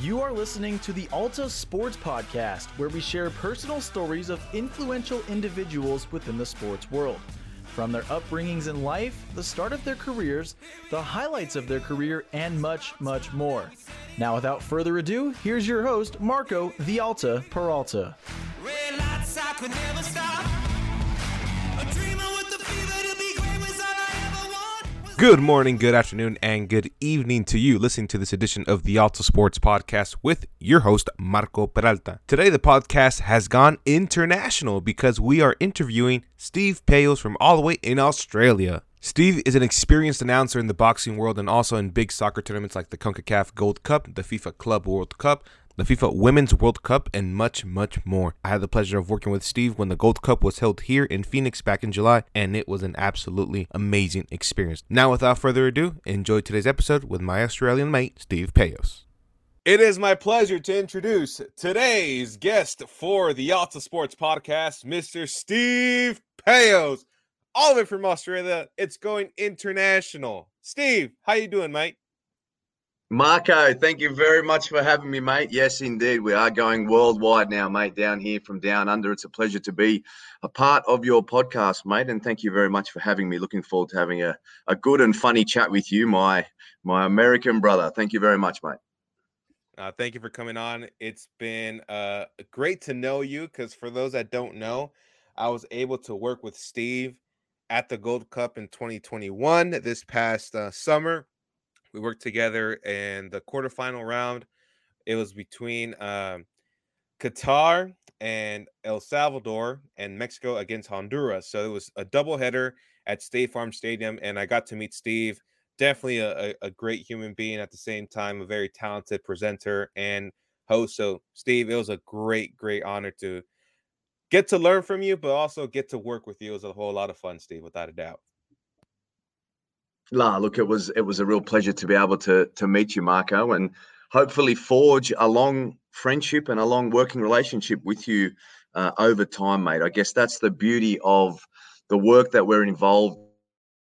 You are listening to the Alta Sports Podcast, where we share personal stories of influential individuals within the sports world. From their upbringings in life, the start of their careers, the highlights of their career, and much, much more. Now, without further ado, here's your host, Marco the Alta Peralta. Good morning, good afternoon, and good evening to you listening to this edition of the Alta Sports Podcast with your host, Marco Peralta. Today, the podcast has gone international because we are interviewing Steve Payos from all the way in Australia. Steve is an experienced announcer in the boxing world and also in big soccer tournaments like the CONCACAF Gold Cup, the FIFA Club World Cup, the FIFA Women's World Cup, and much, much more. I had the pleasure of working with Steve when the Gold Cup was held here in Phoenix back in July, and it was an absolutely amazing experience. Now, without further ado, enjoy today's episode with my Australian mate, Steve Payos. It is my pleasure to introduce today's guest for the Alta Sports Podcast, Mr. Steve Payos. All of it from Australia. It's going international. Steve, how you doing, mate? Marco, thank you very much for having me, mate. Yes, indeed. We are going worldwide now, mate, down here from down under. It's a pleasure to be a part of your podcast, mate. And thank you very much for having me. Looking forward to having a, a good and funny chat with you, my my American brother. Thank you very much, mate. Uh, thank you for coming on. It's been uh, great to know you because for those that don't know, I was able to work with Steve at the Gold Cup in 2021 this past uh, summer. We worked together in the quarterfinal round. It was between um, Qatar and El Salvador and Mexico against Honduras. So it was a doubleheader at State Farm Stadium, and I got to meet Steve. Definitely a, a, great human being at the same time, a very talented presenter and host. So, Steve, it was a great, great honor to get to learn from you, but also get to work with you. It was a whole lot of fun, Steve, without a doubt. La, look, it was it was a real pleasure to be able to to meet you, Marco, and hopefully forge a long friendship and a long working relationship with you uh, over time, mate. I guess that's the beauty of the work that we're involved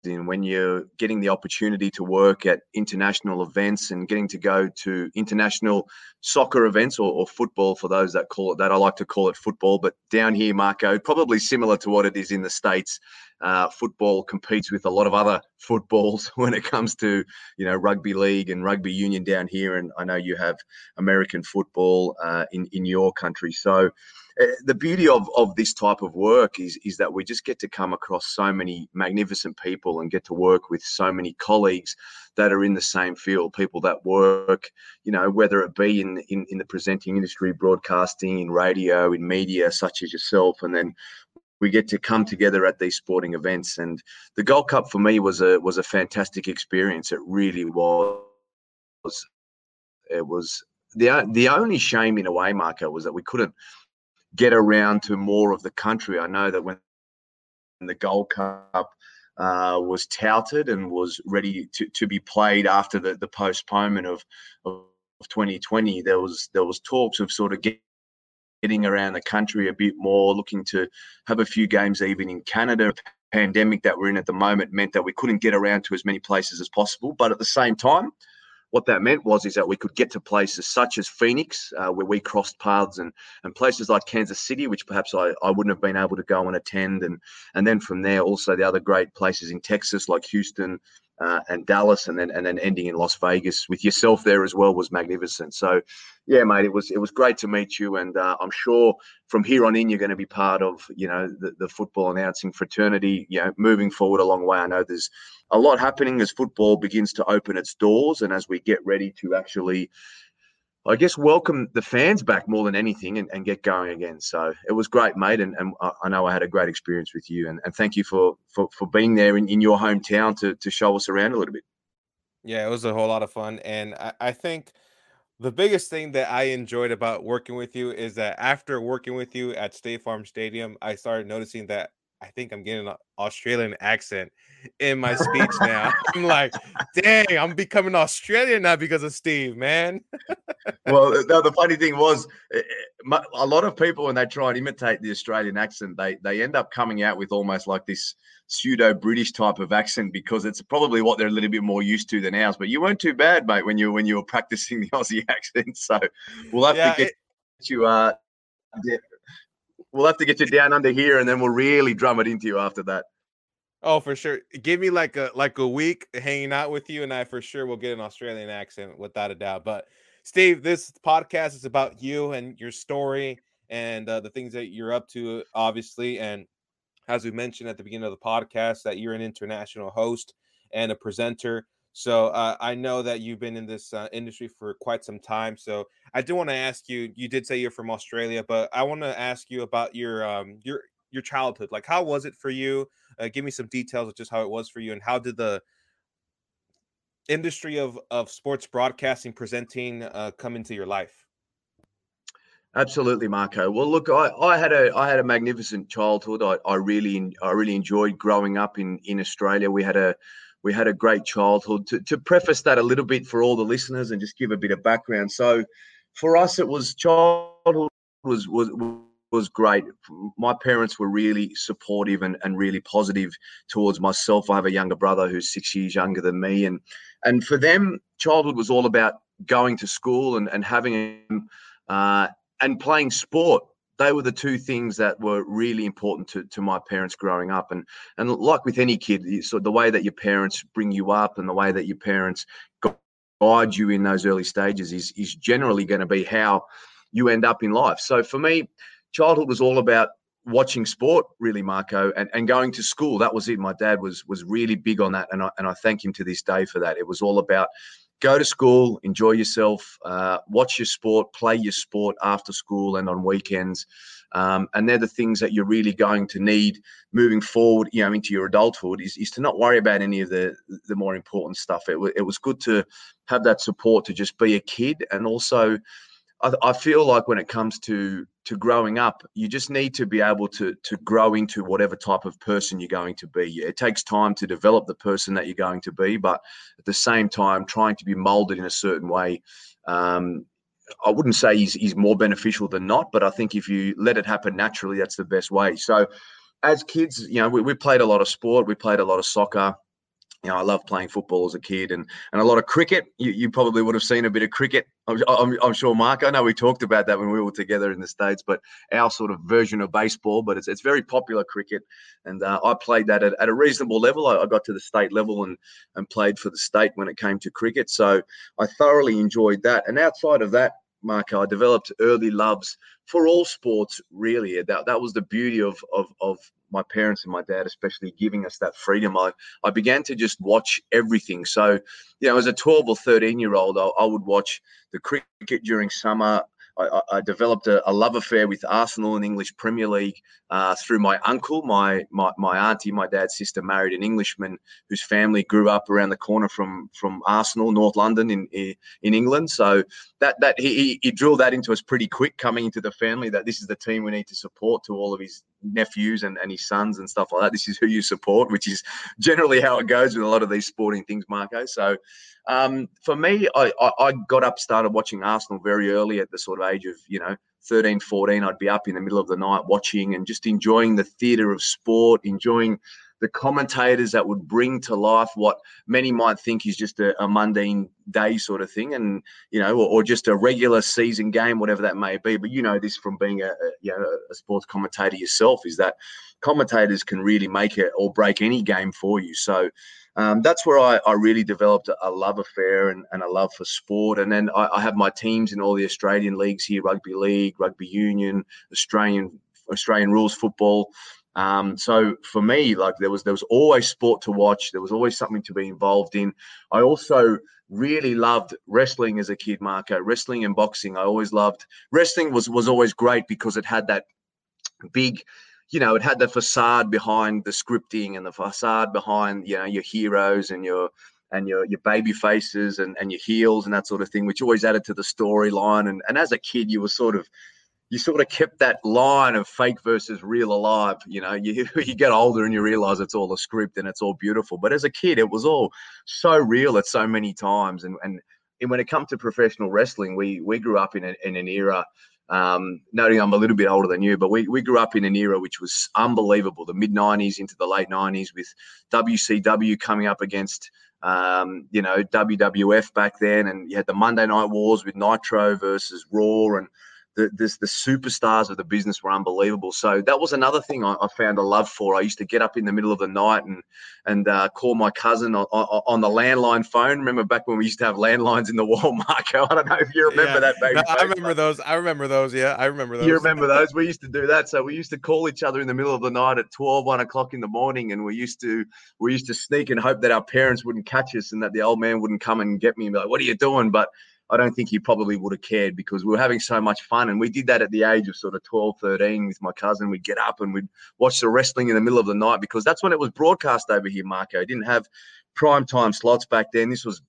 in when you're getting the opportunity to work at international events and getting to go to international soccer events or, or, football for those that call it that. I like to call it football, but down here, Marco, probably similar to what it is in the States. Uh, football competes with a lot of other footballs when it comes to you know rugby league and rugby union down here, and I know you have American football uh, in in your country. So uh, the beauty of, of this type of work is is that we just get to come across so many magnificent people and get to work with so many colleagues that are in the same field people that work you know whether it be in in, in the presenting industry broadcasting in radio in media such as yourself and then we get to come together at these sporting events. And the gold cup for me was a was a fantastic experience. It really was. It was the the only shame in a way marco was that we couldn't get around to more of the country. I know that when the Gold Cup uh, was touted and was ready to, to be played after the, the postponement of, of 2020, there was there was talks of sort of getting around the country a bit more, looking to have a few games even in Canada. Pandemic that we're in at the moment meant that we couldn't get around to as many places as possible, but at the same time, what that meant was is that we could get to places such as Phoenix, uh, where we crossed paths, and and places like Kansas City, which perhaps I, I wouldn't have been able to go and attend, and and then from there also the other great places in Texas like Houston, uh, and Dallas, and then and then ending in Las Vegas with yourself there as well was magnificent. So, yeah, mate, it was it was great to meet you, and uh, I'm sure from here on in you're going to be part of you know the, the football announcing fraternity. You know, moving forward a long way. I know there's a lot happening as football begins to open its doors, and as we get ready to actually I guess welcome the fans back more than anything and, and get going again. So it was great, mate. And, and I know I had a great experience with you. And, and thank you for, for, for being there in, in your hometown to, to show us around a little bit. Yeah, it was a whole lot of fun. And I, I think the biggest thing that I enjoyed about working with you is that after working with you at State Farm Stadium, I started noticing that I think I'm getting an Australian accent in my speech now. I'm like, dang, I'm becoming Australian now because of Steve, man. well, no, the funny thing was, eh, eh, a lot of people when they try and imitate the Australian accent, they they end up coming out with almost like this pseudo British type of accent because it's probably what they're a little bit more used to than ours. But you weren't too bad, mate, when you when you were practicing the Aussie accent. So we'll have Yeah, to get you uh, we'll have to get you down under here, and then we'll really drum it into you after that. Oh, for sure. Give me like a like a week hanging out with you, and I for sure will get an Australian accent without a doubt. But Steve, this podcast is about you and your story and uh, the things that you're up to, obviously. And as we mentioned at the beginning of the podcast, that you're an international host and a presenter. So uh, I know that you've been in this uh, industry for quite some time. So I do want to ask you. You did say you're from Australia, but I want to ask you about your um your your childhood. Like, how was it for you? Uh, give me some details of just how it was for you, and how did the industry of of sports broadcasting presenting uh, come into your life? Absolutely, Marco. Well, look, I, I had a I had a magnificent childhood. I, I really I really enjoyed growing up in in Australia. We had a we had a great childhood. To, to preface that a little bit for all the listeners and just give a bit of background. So, for us, it was childhood was was was great. My parents were really supportive and, and really positive towards myself. I have a younger brother who's six years younger than me, and and for them, childhood was all about going to school and and having uh, and playing sport. They were the two things that were really important to, to my parents growing up. And and like with any kid, so the way that your parents bring you up and the way that your parents guide you in those early stages is is generally going to be how you end up in life. So for me, childhood was all about watching sport, really, Marco, and, and going to school. That was it. My dad was was really big on that, and I and I thank him to this day for that. It was all about go to school, enjoy yourself, uh, watch your sport, play your sport after school and on weekends. Um, and they're the things that you're really going to need moving forward, you know, into your adulthood is, is to not worry about any of the the more important stuff. It, wa- it was good to have that support to just be a kid and also I, feel like when it comes to to growing up, you just need to be able to to grow into whatever type of person you're going to be. It takes time to develop the person that you're going to be, but at the same time, trying to be molded in a certain way. Um, I wouldn't say he's, he's more beneficial than not, but I think if you let it happen naturally, that's the best way. So, as kids, you know, we, we played a lot of sport, we played a lot of soccer. You know, I loved playing football as a kid and and a lot of cricket. You, you probably would have seen a bit of cricket. I'm, I'm, I'm sure, Mark. I know we talked about that when we were together in the states, but our sort of version of baseball. But it's it's very popular cricket, and uh, I played that at, at a reasonable level. I, I got to the state level and and played for the state when it came to cricket. So I thoroughly enjoyed that. And outside of that, Marco, I developed early loves for all sports. Really, that that was the beauty of of of my parents and my dad, especially giving us that freedom. I I began to just watch everything. So, you know, as a 12 or 13 year old, I, I would watch the cricket during summer. I, I- developed a, a love affair with Arsenal and English Premier League uh, through my uncle. My, my my auntie, my dad's sister, married an Englishman whose family grew up around the corner from from Arsenal, North London, in in England. So that that he he drilled that into us pretty quick coming into the family that this is the team we need to support to all of his nephews and, and his sons and stuff like that. This is who you support, which is generally how it goes with a lot of these sporting things, Marco. So um, for me, I, I, I got up, started watching Arsenal very early at the sort of age of, you know, 13, 14. I'd be up in the middle of the night watching and just enjoying the theatre of sport, enjoying the commentators that would bring to life what many might think is just a, a mundane day sort of thing, and you know, or, or just a regular season game, whatever that may be. But you know this from being a, a you know a sports commentator yourself is that commentators can really make it or break any game for you. So um, that's where I, I really developed a, love affair and, and a love for sport. And then I, I have my teams in all the Australian leagues here: rugby league, rugby union, Australian Australian rules football. Um, so for me, like there was there was always sport to watch. There was always something to be involved in. I also really loved wrestling as a kid, Marco. Wrestling and boxing. I always loved wrestling. was was always great because it had that big you know, it had the facade behind the scripting and the facade behind, you know, your heroes and your and your your baby faces and, and your heels and that sort of thing, which always added to the storyline. And and as a kid, you were sort of you sort of kept that line of fake versus real alive. You know, you you get older and you realize it's all a script and it's all beautiful. But as a kid, it was all so real at so many times. And and, and when it comes to professional wrestling, we we grew up in, a, in an era. Um, noting I'm a little bit older than you, but we, we grew up in an era which was unbelievable. The mid 90s into the late 90s with WCW coming up against um, you know, WWF back then, and you had the Monday Night Wars with Nitro versus Raw, and the, the, the superstars of the business were unbelievable. So that was another thing I, I, found a love for. I used to get up in the middle of the night and and uh, call my cousin on, on, on, the landline phone. Remember back when we used to have landlines in the wall, Marco? I don't know if you remember yeah. that, baby. No, I remember those. I remember those. Yeah, I remember those. You remember those? We used to do that. So we used to call each other in the middle of the night at 12, 1 o'clock in the morning, and we used to we used to sneak and hope that our parents wouldn't catch us and that the old man wouldn't come and get me and be like, "What are you doing?" But I don't think he probably would have cared because we were having so much fun. And we did that at the age of sort of 12, 13 with my cousin. We'd get up and we'd watch the wrestling in the middle of the night because that's when it was broadcast over here, Marco. It didn't have prime time slots back then. This was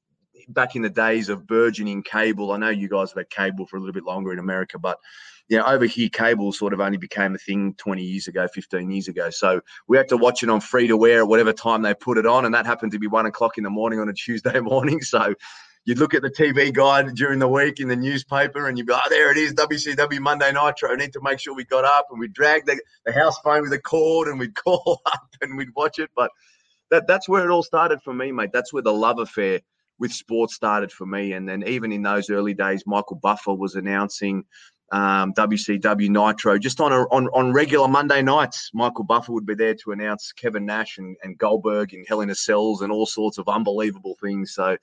back in the days of burgeoning cable. I know you guys have had cable for a little bit longer in America, but know, over here, cable sort of only became a thing 20 years ago, 15 years ago. So we had to watch it on free to air at whatever time they put it on. And that happened to be one o'clock in the morning on a Tuesday morning. So you'd look at the TV guide during the week in the newspaper and you'd be like, oh, there it is, WCW Monday Nitro. I need to make sure we got up and we'd drag the, the house phone with a cord and we'd call up and we'd watch it. But that, that's where it all started for me, mate. That's where the love affair with sports started for me. And then even in those early days, Michael Buffer was announcing um, WCW Nitro just on, a, on on regular Monday nights. Michael Buffer would be there to announce Kevin Nash and, and Goldberg and Hell in a Cells and all sorts of unbelievable things. So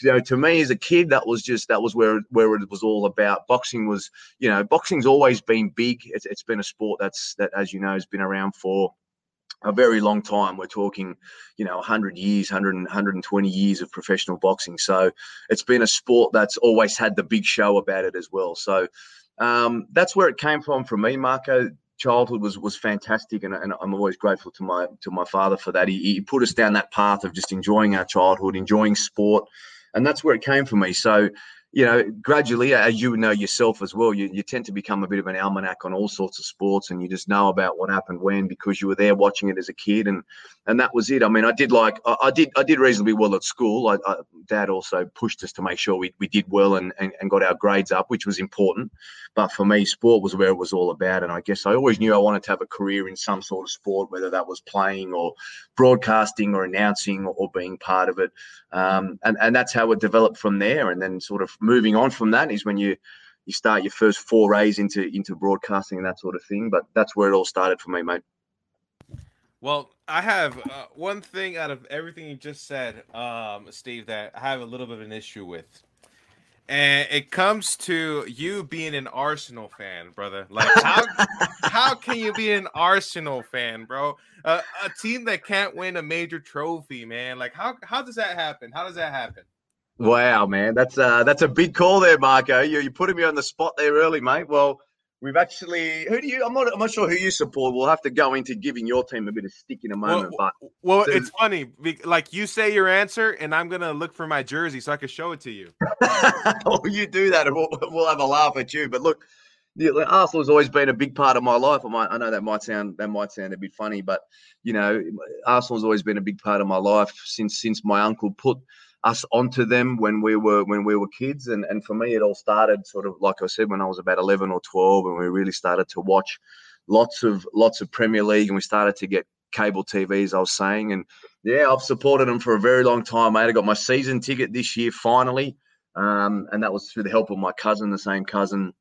you know, to me as a kid, that was just that was where where it was all about. Boxing was, you know, boxing's always been big. It's, it's been a sport that's that, as you know, has been around for a very long time. We're talking, you know, 100 years, 100, 120 years of professional boxing. So it's been a sport that's always had the big show about it as well. So um, that's where it came from for me, Marco. Childhood was was fantastic, and, and I'm always grateful to my to my father for that. He, he put us down that path of just enjoying our childhood, enjoying sport, and that's where it came for me. So, you know, gradually, as you know yourself as well, you, you tend to become a bit of an almanac on all sorts of sports, and you just know about what happened when because you were there watching it as a kid, and and that was it. I mean, I did like I, I did I did reasonably well at school. I, I, Dad also pushed us to make sure we, we did well and, and and got our grades up, which was important. But for me, sport was where it was all about, and I guess I always knew I wanted to have a career in some sort of sport, whether that was playing or broadcasting or announcing or, or being part of it. Um, and and that's how it developed from there. And then sort of moving on from that is when you you start your first forays into into broadcasting and that sort of thing. But that's where it all started for me, mate. Well, I have uh, one thing out of everything you just said, um, Steve, that I have a little bit of an issue with. And it comes to you being an Arsenal fan, brother. Like, how, how can you be an Arsenal fan, bro? Uh, a team that can't win a major trophy, man. Like, how, how does that happen? How does that happen? Wow, man, that's uh, that's a big call there, Marco. You you putting me on the spot there early, mate. Well, We've actually who do you? I'm not. I'm not sure who you support. We'll have to go into giving your team a bit of stick in a moment. Well, but well, it's funny. Like you say your answer, and I'm gonna look for my jersey so I can show it to you. well, you do that, and we'll, we'll have a laugh at you. But look, Arsenal has always been a big part of my life. I might, I know that might sound that might sound a bit funny, but you know, Arsenal's always been a big part of my life since since my uncle put us onto them when we were when we were kids. And and for me, it all started sort of like I said when I was about eleven or twelve, and we really started to watch lots of lots of Premier League, and we started to get cable TV, as I was saying. And yeah, I've supported them for a very long time, mate. I got my season ticket this year finally, um, and that was through the help of my cousin, the same cousin.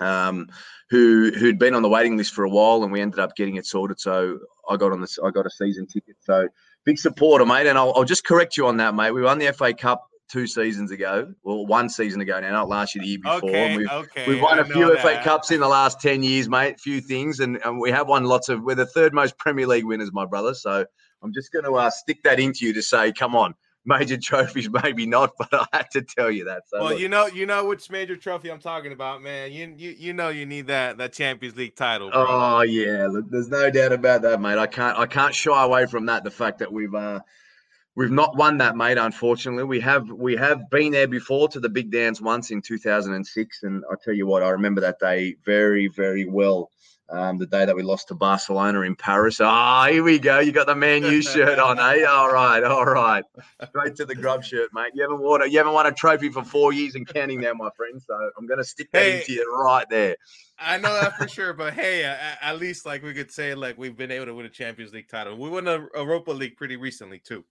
Um, who who'd been on the waiting list for a while, and we ended up getting it sorted. So I got on this. I got a season ticket. So big supporter, mate. And I'll, I'll, just correct you on that, mate. We won the FA Cup two seasons ago, well, one season ago now, not last year, the year before. Okay, we've, okay. we've won a few. FA Cups in the last 10 years, mate. A few things. And, and we have won lots of, we're the third most Premier League winners, my brother. So I'm just going to uh, stick that into you to say, come on, major trophies, maybe not, but I had to tell you that. So well, look. you know, you know which major trophy I'm talking about, man. You you you know you need that that Champions League title. Bro. Oh yeah, look, there's no doubt about that, mate. I can't I can't shy away from that. The fact that we've uh We've not won that, mate. Unfortunately, we have we have been there before to the big dance once in 2006, and I tell you what, I remember that day very, very well. Um, the day that we lost to Barcelona in Paris. Ah, here we go. You got the Man U shirt on, eh? All right, all right. Straight to the grub shirt, mate. You haven't won a, you haven't won a trophy for four years and counting now, my friend. So I'm going to stick that Hey. into you right there. I know that for sure, but hey, at, at least like we could say like we've been able to win a Champions League title. We won a Europa League pretty recently too.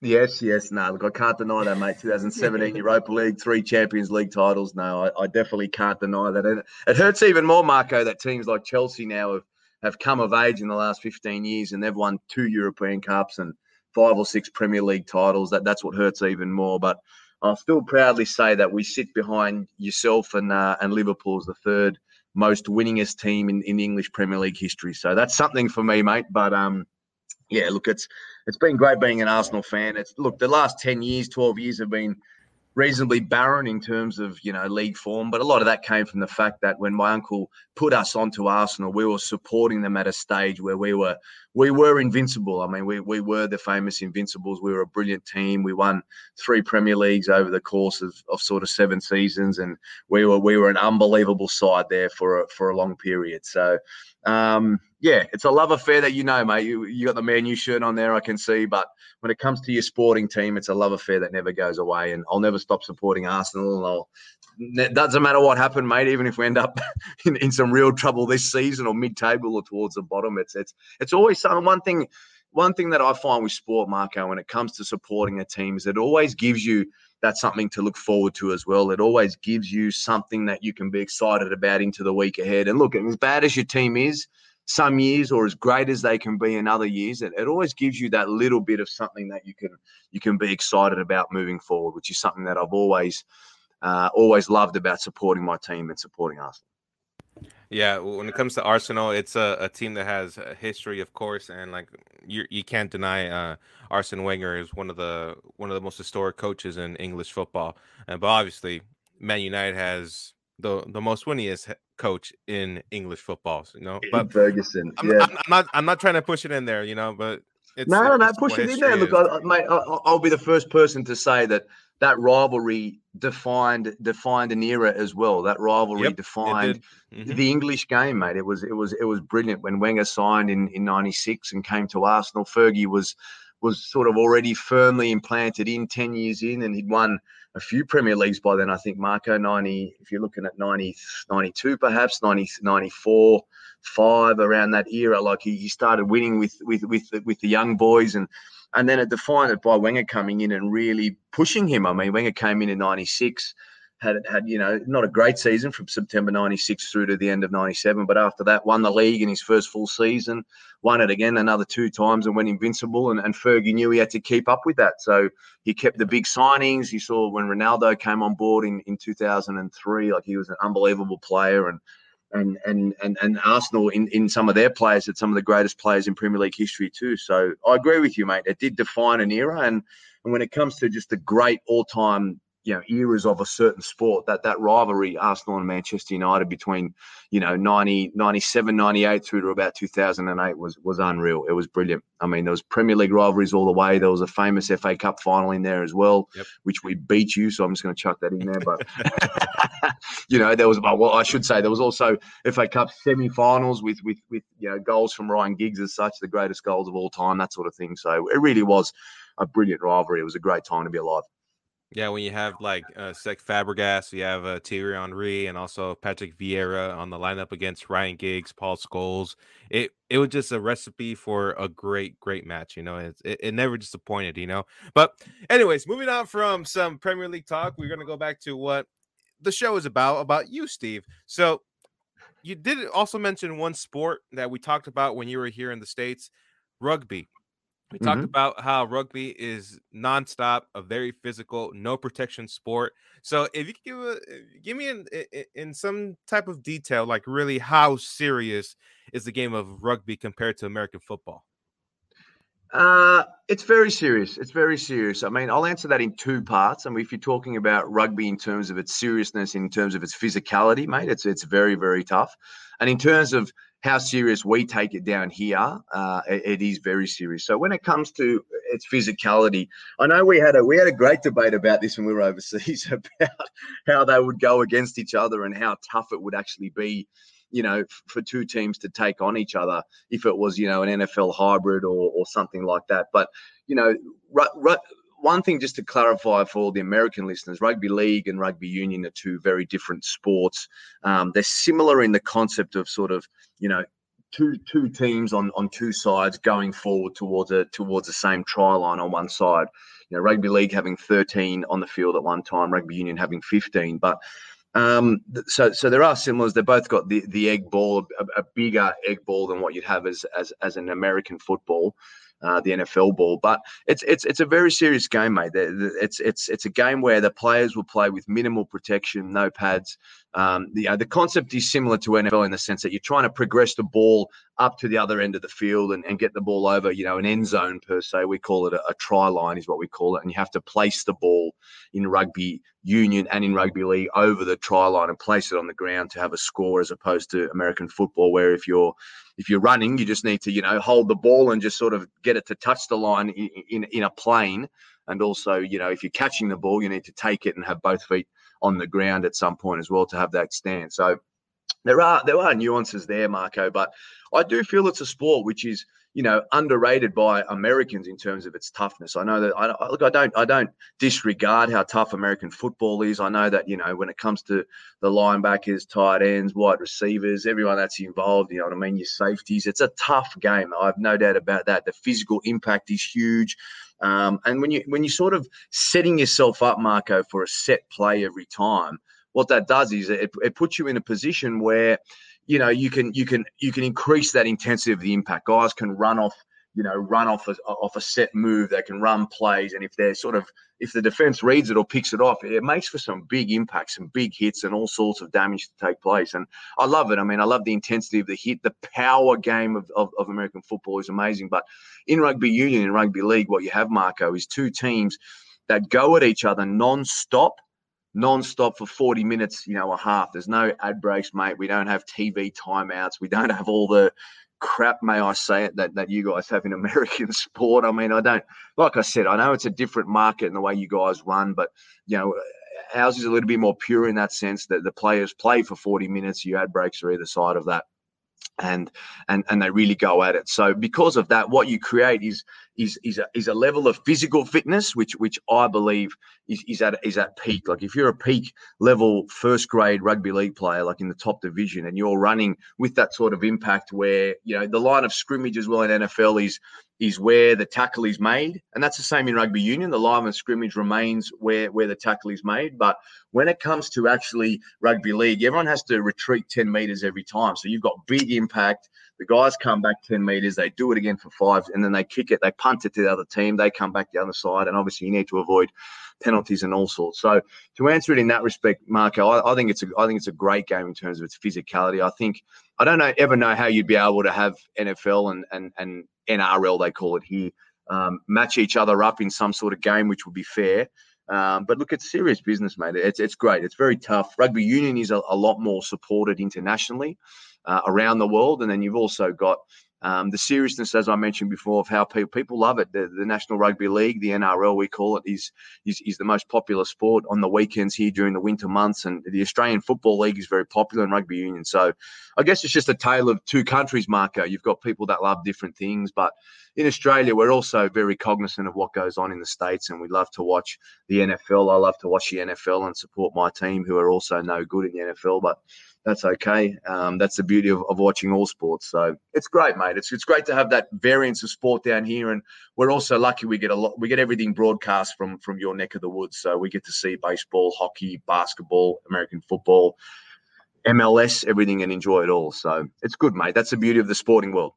Yes, yes, no. Look, I can't deny that, mate. 2017 Europa League, three Champions League titles. No, I, I definitely can't deny that. And it hurts even more, Marco, that teams like Chelsea now have, have come of age in the last 15 years and they've won two European Cups and five or six Premier League titles. That That's what hurts even more. But I'll still proudly say that we sit behind yourself and uh, and Liverpool as the third most winningest team in, in English Premier League history. So that's something for me, mate. But um, yeah, look, it's it's been great being an Arsenal fan. It's look, the last 10 years, 12 years have been reasonably barren in terms of, you know, league form, but a lot of that came from the fact that when my uncle put us onto Arsenal, we were supporting them at a stage where we were we were invincible. I mean, we we were the famous invincibles. We were a brilliant team. We won three Premier Leagues over the course of, of sort of seven seasons and we were we were an unbelievable side there for a, for a long period. So um, yeah, it's a love affair that you know, mate. You, you got the Man U shirt on there, I can see. But when it comes to your sporting team, it's a love affair that never goes away. And I'll never stop supporting Arsenal. And I'll, it doesn't matter what happened, mate. Even if we end up in, in some real trouble this season or mid-table or towards the bottom, it's it's it's always something. One thing, one thing that I find with sport, Marco, when it comes to supporting a team, is it always gives you that's something to look forward to as well. It always gives you something that you can be excited about into the week ahead. And look, as bad as your team is, some years or as great as they can be in other years, it, it always gives you that little bit of something that you can you can be excited about moving forward, which is something that I've always uh, always loved about supporting my team and supporting us. Yeah, when it comes to Arsenal, it's a, a team that has a history, of course, and like you you can't deny uh, Arsene Wenger is one of the one of the most historic coaches in English football. And but obviously, Man United has the the most winningest coach in English football. You know, but Ferguson, I'm, I'm, I'm not I'm not trying to push it in there, you know, but it's no, no, no, push it in there. Look. I, mate, I, I'll be the first person to say that that rivalry defined defined an era as well. That rivalry Yep, defined. Mhm. the English game, mate. It was it was it was brilliant when Wenger signed in in '96 and came to Arsenal. Fergie was was sort of already firmly implanted in 10 years in and he'd won a few Premier Leagues by then. I think Marco 90, if you're looking at 90, 92 perhaps, 90, 94, five around that era. Like he, he started winning with with with the, with the young boys and and then it defined it by Wenger coming in and really pushing him. I mean, Wenger came in in '96, had had you know not a great season from September '96 through to the end of '97, but after that won the league in his first full season, won it again another two times and went invincible. And, and Fergie knew he had to keep up with that, so he kept the big signings. You saw when Ronaldo came on board in in 2003, like he was an unbelievable player and. And, and and and Arsenal in, in some of their players had some of the greatest players in Premier League history too. So I agree with you, mate. It did define an era, and and when it comes to just the great all-time you know eras of a certain sport that that rivalry arsenal and manchester united between you know 90 97 98 through to about 2008 was was unreal. It was brilliant. I mean there was premier league rivalries all the way. There was a famous fa cup final in there as well Yep. which we beat you so i'm just going to chuck that in there but you know there was well i should say there was also fa cup semi-finals with with with you know goals from ryan giggs as such the greatest goals of all time that sort of thing. So it really was a brilliant rivalry. It was a great time to be alive Yeah, when you have like uh, Cesc Fabregas, you have uh, Thierry Henry, and also Patrick Vieira on the lineup against Ryan Giggs, Paul Scholes. It it was just a recipe for a great great match. You know, it's, it it never disappointed. You know, but anyways, moving on from some Premier League talk, we're gonna go back to what the show is about about you, Steve. So you did also mention one sport that we talked about when you were here in the states, rugby. We talked Mhm. about how rugby is nonstop, a very physical, no protection sport. So, if you could give a, give me in, in in some type of detail, like really how serious is the game of rugby compared to American football? Uh, it's very serious. It's very serious. I mean, I'll answer that in two parts. I mean, if you're talking about rugby in terms of its seriousness, in terms of its physicality, mate, it's it's very very tough. And in terms of how serious we take it down here, uh, it, it is very serious. So when it comes to it's physicality. I know we had a we had a great debate about this when we were overseas about how they would go against each other and how tough it would actually be, you know, for two teams to take on each other if it was, you know, an NFL hybrid or or something like that. But you know, ru- one thing just to clarify for all the American listeners, rugby league and rugby union are two very different sports. Um, they're similar in the concept of sort of, you know, two two teams on on two sides going forward towards a towards the same try line on one side. You know, rugby league having 13 on the field at one time, rugby union having 15. But um, so so there are similars. They both got the the egg ball, a, a bigger egg ball than what you'd have as as as an American football. Uh, the NFL ball, but it's it's it's a very serious game, mate. It's it's it's a game where the players will play with minimal protection, no pads. Um, the uh, the concept is similar to NFL in the sense that you're trying to progress the ball up to the other end of the field and, and get the ball over, you know, an end zone per se. We call it a, a try line, is what we call it, and you have to place the ball in rugby union and in rugby league over the try line and place it on the ground to have a score, as opposed to American football, where if you're if you're running, you just need to, you know, hold the ball and just sort of get it to touch the line in, in, in a plane. And also, you know, if you're catching the ball, you need to take it and have both feet on the ground at some point as well to have that stand. So there are there are nuances there, Marco, but I do feel it's a sport which is you know underrated by Americans in terms of its toughness. I know that I look, I don't I don't disregard how tough American football is. I know that you know when it comes to the linebackers, tight ends, wide receivers, everyone that's involved, you know what I mean, your safeties. It's a tough game. I have no doubt about that. The physical impact is huge. Um, and when you when you sort of setting yourself up, Marco, for a set play every time, what that does is it, it puts you in a position where you know you can you can you can increase that intensity of the impact. Guys can run off you know run off a, off a set move. They can run plays, and if they're sort of if the defense reads it or picks it off, it makes for some big impacts, some big hits, and all sorts of damage to take place. And I love it. I mean, I love the intensity of the hit. The power game of, of, of American football is amazing. But in rugby union and rugby league, what you have, Marco, is two teams that go at each other non-stop non-stop for 40 minutes, you know, a half. There's no ad breaks, mate. We don't have TV timeouts. We don't have all the crap, may I say it, that, that you guys have in American sport. I mean, I don't, like I said, I know it's a different market in the way you guys run, but, you know, ours is a little bit more pure in that sense that the players play for 40 minutes. You ad breaks are either side of that. And and and they really go at it. So because of that, what you create is is is a, is a level of physical fitness, which which I believe is, is at is at peak. Like if you're a peak level first grade rugby league player, like in the top division, and you're running with that sort of impact, where you know the line of scrimmage as well in NFL is is where the tackle is made, and that's the same in rugby union. The line of scrimmage remains where where the tackle is made, but when it comes to actually rugby league, everyone has to retreat 10 meters every time. So you've got big impact. The guys come back 10 meters, they do it again for five, and then they kick it, they punt it to the other team, they come back the other side. And obviously, you need to avoid penalties and all sorts. So to answer it in that respect, Marco, I, I think it's a I think it's a great game in terms of its physicality. I think I don't know ever know how you'd be able to have NFL and and and NRL they call it here um, match each other up in some sort of game which would be fair. Um, but look, it's serious business, mate. It's it's great. It's very tough. Rugby union is a, a lot more supported internationally uh, around the world, and then you've also got um, the seriousness, as I mentioned before, of how people people love it. The, the National Rugby League, the NRL, we call it, is, is is the most popular sport on the weekends here during the winter months, and the Australian Football League is very popular in rugby union. So, I guess it's just a tale of two countries, Marco. You've got people that love different things, but in Australia, we're also very cognizant of what goes on in the states, and we love to watch the NFL. I love to watch the NFL and support my team, who are also no good in the NFL, but that's okay. Um, that's the beauty of, of watching all sports. So it's great, mate. It's it's great to have that variance of sport down here, and we're also lucky we get a lot. We get everything broadcast from from your neck of the woods, so we get to see baseball, hockey, basketball, American football, MLS, everything, and enjoy it all. So it's good, mate. That's the beauty of the sporting world.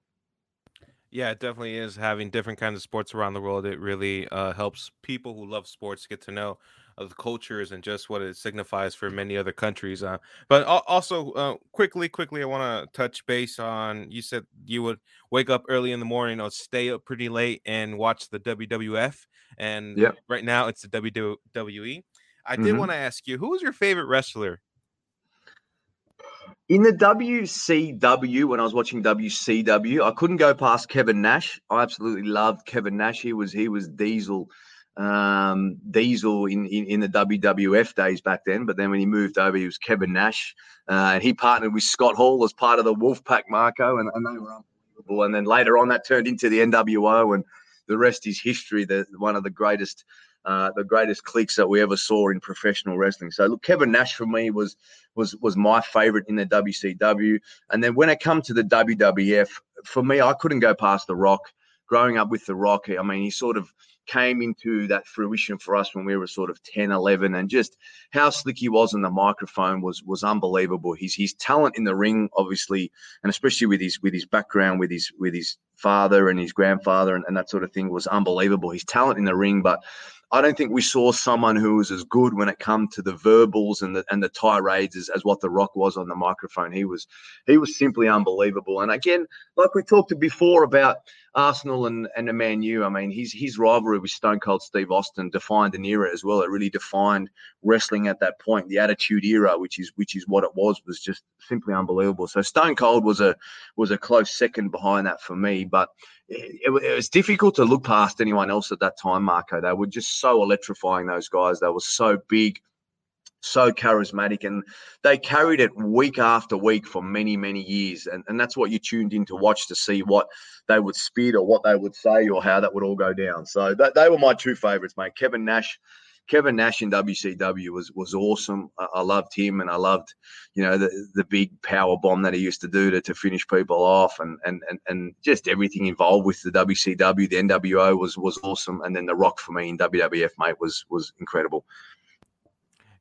Yeah, it definitely is having different kinds of sports around the world. It really uh, helps people who love sports get to know uh, the cultures and just what it signifies for many other countries. Uh, but also, uh, quickly, quickly, I want to touch base on. You said you would wake up early in the morning, or stay up pretty late and watch the WWF. And Yep. right now, it's the WWE. I did Mhm. want to ask you, who was your favorite wrestler? In the WCW, when I was watching WCW, I couldn't go past Kevin Nash. I absolutely loved Kevin Nash. He was he was Diesel, um, Diesel in, in in the WWF days back then. But then when he moved over, he was Kevin Nash, uh, and he partnered with Scott Hall as part of the Wolfpack, Marco, and, and they were unbelievable. And then later on, that turned into the NWO, and the rest is history. The one of the greatest uh, the greatest cliques that we ever saw in professional wrestling. So look, Kevin Nash for me was was was my favorite in the WCW. And then when it come to the WWF, for me, I couldn't go past The Rock. Growing up with The Rock, I mean, he sort of came into that fruition for us when we were sort of 10 11 and just how slick he was on the microphone was was unbelievable. His his talent in the ring obviously and especially with his with his background with his with his father and his grandfather and, and that sort of thing was unbelievable his talent in the ring but I don't think we saw someone who was as good when it come to the verbals and the and the tirades as, as what The Rock was on the microphone. He was he was simply unbelievable. And again, like we talked before about Arsenal and and the Man U, I mean, his his rivalry with Stone Cold Steve Austin defined an era as well. It really defined wrestling at that point. The Attitude Era, which is which is what it was, was just simply unbelievable. So Stone Cold was a was a close second behind that for me, but it, it, was difficult to look past anyone else at that time, Marco. They were just so electrifying, those guys. They were so big, so charismatic, and they carried it week after week for many, many years. And, and that's what you tuned in to watch to see what they would spit or what they would say or how that would all go down. So that, they were my two favorites, mate. Kevin Nash Kevin Nash in WCW was was awesome. I, I, loved him, and I loved, you know, the the big power bomb that he used to do to, to finish people off, and and and and just everything involved with the WCW. The NWO was was awesome, and then the Rock for me in WWF, mate, was was incredible.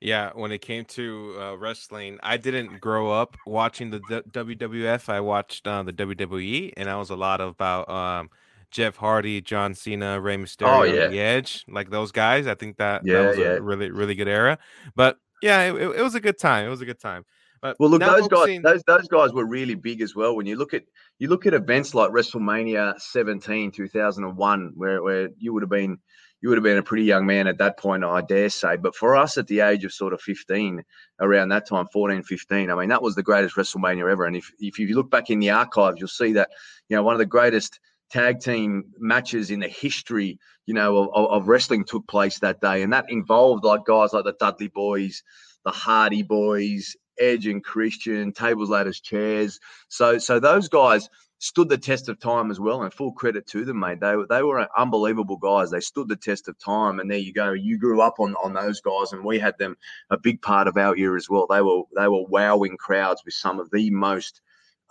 Yeah, when it came to uh, wrestling, I didn't grow up watching the WWF. I watched uh, the WWE, and I was a lot about um, Jeff Hardy, John Cena, Rey oh, Mysterio, oh, yeah. The Edge, like those guys. I think that, yeah, that was yeah. a really really good era. But yeah, it, it, was a good time. It was a good time. But well, look, those guys, those those guys were really big as well. When you look at you look at events like WrestleMania 17, 2001, where where you would have been you would have been a pretty young man at that point, I dare say. But for us at the age of sort of 15, around that time, 14, 15, I mean, that was the greatest WrestleMania ever. And if, if you look back in the archives, you'll see that, you know, one of the greatest tag team matches in the history, you know, of, of, wrestling took place that day, and that involved like guys like the Dudley Boys, the Hardy Boys, Edge and Christian, tables, ladders, chairs. So, so those guys stood the test of time as well, and full credit to them, mate. They they were unbelievable guys. They stood the test of time, and there you go. You grew up on on those guys, and we had them a big part of our year as well. They were they were wowing crowds with some of the most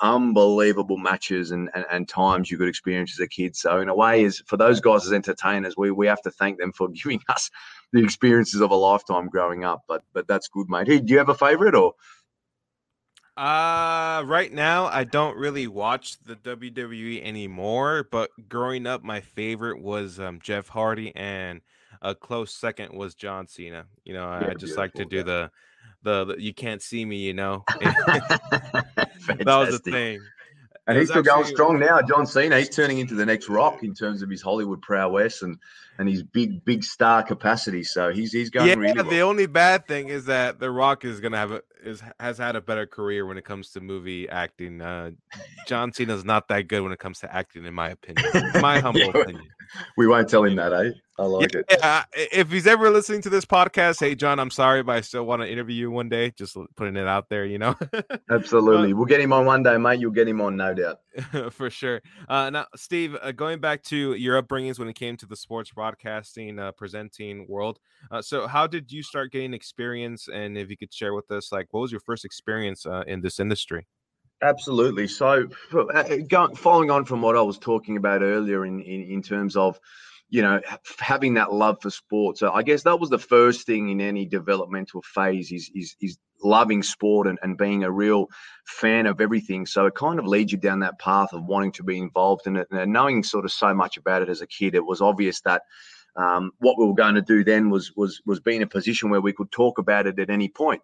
unbelievable matches and, and, and, times you could experience as a kid. So in a way, is for those guys as entertainers, we we have to thank them for giving us the experiences of a lifetime growing up. But but that's good, mate. Hey, do you have a favorite or? Uh right now I don't really watch the WWE anymore, but growing up my favorite was um, Jeff Hardy and a close second was John Cena. You know, I, I just like to do the the, the you can't see me, you know. that was the thing. And he's still going strong now. John Cena, he's turning into the next rock in terms of his Hollywood prowess and and his big, big star capacity. So he's he's going yeah, really well. The only bad thing is that The Rock is gonna have a is has had a better career when it comes to movie acting. Uh John Cena's not that good when it comes to acting, in my opinion. My humble yeah, opinion. We won't tell him that, eh? I like yeah, it. Uh, if he's ever listening to this podcast, hey John, I'm sorry, but I still want to interview you one day. Just putting it out there, you know. Absolutely, we'll get him on one day, mate. You'll get him on, no doubt. For sure. Uh, now, Steve, uh, going back to your upbringings when it came to the sports broadcasting, uh, presenting world. Uh, so, how did you start getting experience? And if you could share with us, like, what was your first experience uh, in this industry? Absolutely. So, going, following on from what I was talking about earlier, in in, in terms of you know, having that love for sport. So I guess that was the first thing in any developmental phase is is, is loving sport and, and being a real fan of everything. So it kind of leads you down that path of wanting to be involved in it and knowing sort of so much about it as a kid. It was obvious that um, what we were going to do then was was was be in a position where we could talk about it at any point.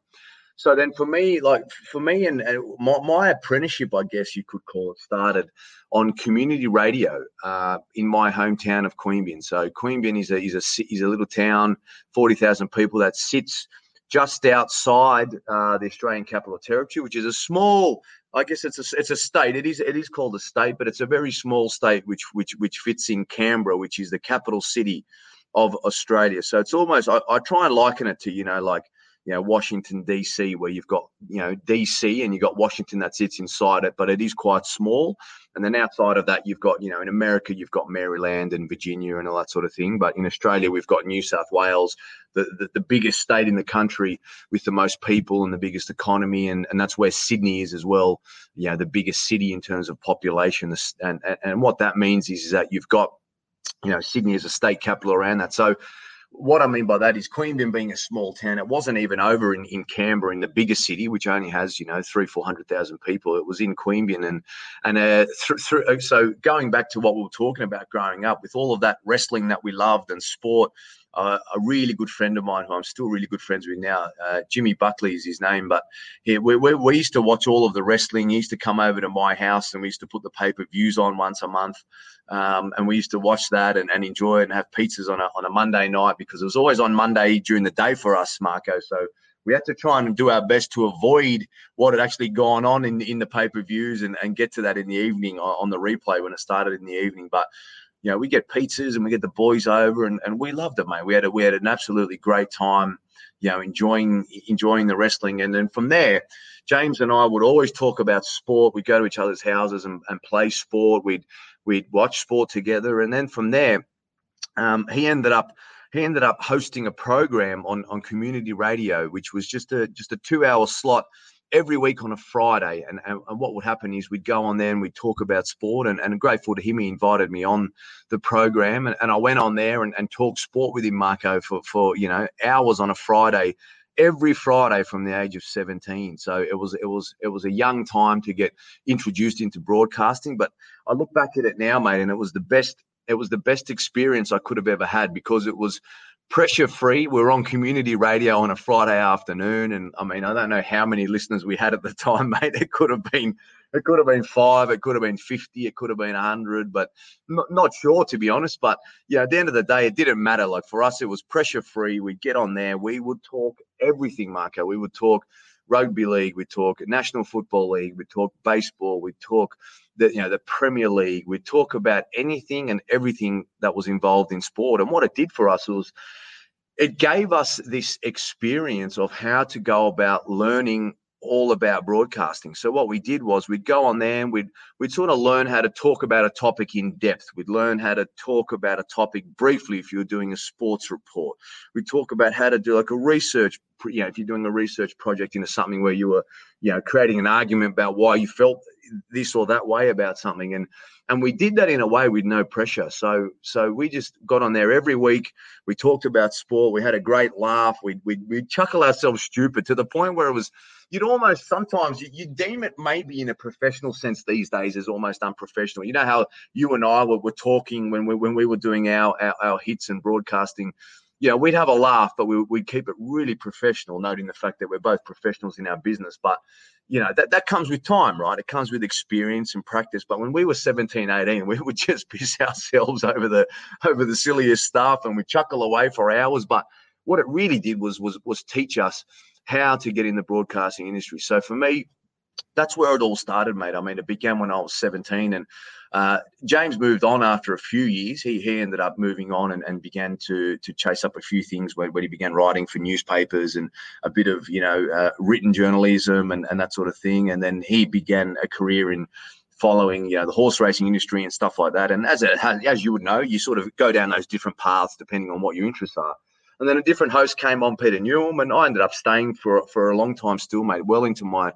So then for me, like for me and, and my, my, apprenticeship, I guess you could call it, started on community radio uh, in my hometown of Queanbeyan. So Queanbeyan is a, is a, is a little town, 40,000 people that sits just outside uh, the Australian Capital Territory, which is a small. I guess it's a it's a state. It is it is called a state, but it's a very small state which which which fits in Canberra, which is the capital city of Australia. So it's almost I, I try and liken it to you know like you know Washington DC, where you've got you know DC and you've got Washington that sits inside it, but it is quite small. And then outside of that, you've got you know in America you've got Maryland and Virginia and all that sort of thing. But in Australia, we've got New South Wales, the the, the biggest state in the country with the most people and the biggest economy, and and that's where Sydney is as well. You know the biggest city in terms of population, and and, and what that means is, is that you've got you know Sydney as a state capital around that. So what I mean by that is Queanbeyan being a small town, it wasn't even over in, in Canberra, in the bigger city, which only has you know three four hundred thousand people. It was in Queanbeyan, and and uh, through, uh, so going back to what we were talking about growing up, with all of that wrestling that we loved and sport, uh, a really good friend of mine who I'm still really good friends with now. Uh, Jimmy Buckley is his name, but he, we, we, we, used to watch all of the wrestling. He used to come over to my house and we used to put the pay per views on once a month. Um, and we used to watch that and, and enjoy it and have pizzas on a, on a Monday night because it was always on Monday during the day for us, Marco. So we had to try and do our best to avoid what had actually gone on in, in the pay per views and, and get to that in the evening on, on the replay when it started in the evening. But you know, we get pizzas and we get the boys over, and, and we loved it, mate. We had a, we had an absolutely great time, you know, enjoying enjoying the wrestling, and then from there, James and I would always talk about sport. We'd go to each other's houses and, and play sport. We'd we'd watch sport together, and then from there, um, he ended up he ended up hosting a program on on community radio, which was just a just a two hour slot every week on a Friday. And, and, and, what would happen is we'd go on there and we'd talk about sport. And, and grateful to him, he invited me on the program. And, and I went on there and, and talked sport with him, Marco, for, for, you know, hours on a Friday every Friday from the age of 17. So it was it was it was a young time to get introduced into broadcasting. But I look back at it now, mate, and it was the best it was the best experience I could have ever had because it was pressure free. We are on community radio on a Friday afternoon, and I mean, I don't know how many listeners we had at the time, mate. It could have been, it could have been five, it could have been fifty, it could have been hundred, but not, not sure to be honest. But yeah, at the end of the day, it didn't matter. Like for us, it was pressure free. We'd get on there, we would talk everything, Marco. We would talk rugby league, we talk National Football League, we talk baseball, we talk the you know the Premier League. We talk about anything and everything that was involved in sport. And what it did for us was it gave us this experience of how to go about learning all about broadcasting. So what we did was we'd go on there and we'd we'd sort of learn how to talk about a topic in depth. We'd learn how to talk about a topic briefly if you were doing a sports report. We'd talk about how to do like a research, you know, if you're doing a research project into something where you were, you know, creating an argument about why you felt this or that way about something and and we did that in a way with no pressure. So so we just got on there every week. We talked about sport. We had a great laugh. We'd we'd, we'd chuckle ourselves stupid to the point where it was you'd almost sometimes you, you deem it maybe in a professional sense these days as almost unprofessional. You know how you and i were, were talking when we when we were doing our, our, our hits and broadcasting you know, we'd have a laugh, but we, would keep it really professional, noting the fact that we're both professionals in our business. But you know that, that comes with time right? It comes with experience and practice. But when we were 17 18 we would just piss ourselves over the over the silliest stuff and we chuckle away for hours. But what it really did was was was teach us how to get in the broadcasting industry. So for me that's where it all started mate i mean it began when i was 17 and uh, James moved on after a few years. He, he ended up moving on and, and began to to chase up a few things when, when he began writing for newspapers and a bit of you know uh, written journalism and, and that sort of thing. And then he began a career in following you know the horse racing industry and stuff like that. And as it as you would know, you sort of go down those different paths depending on what your interests are. And then a different host came on, Peter Newham, and I ended up staying for for a long time still, mate, well into my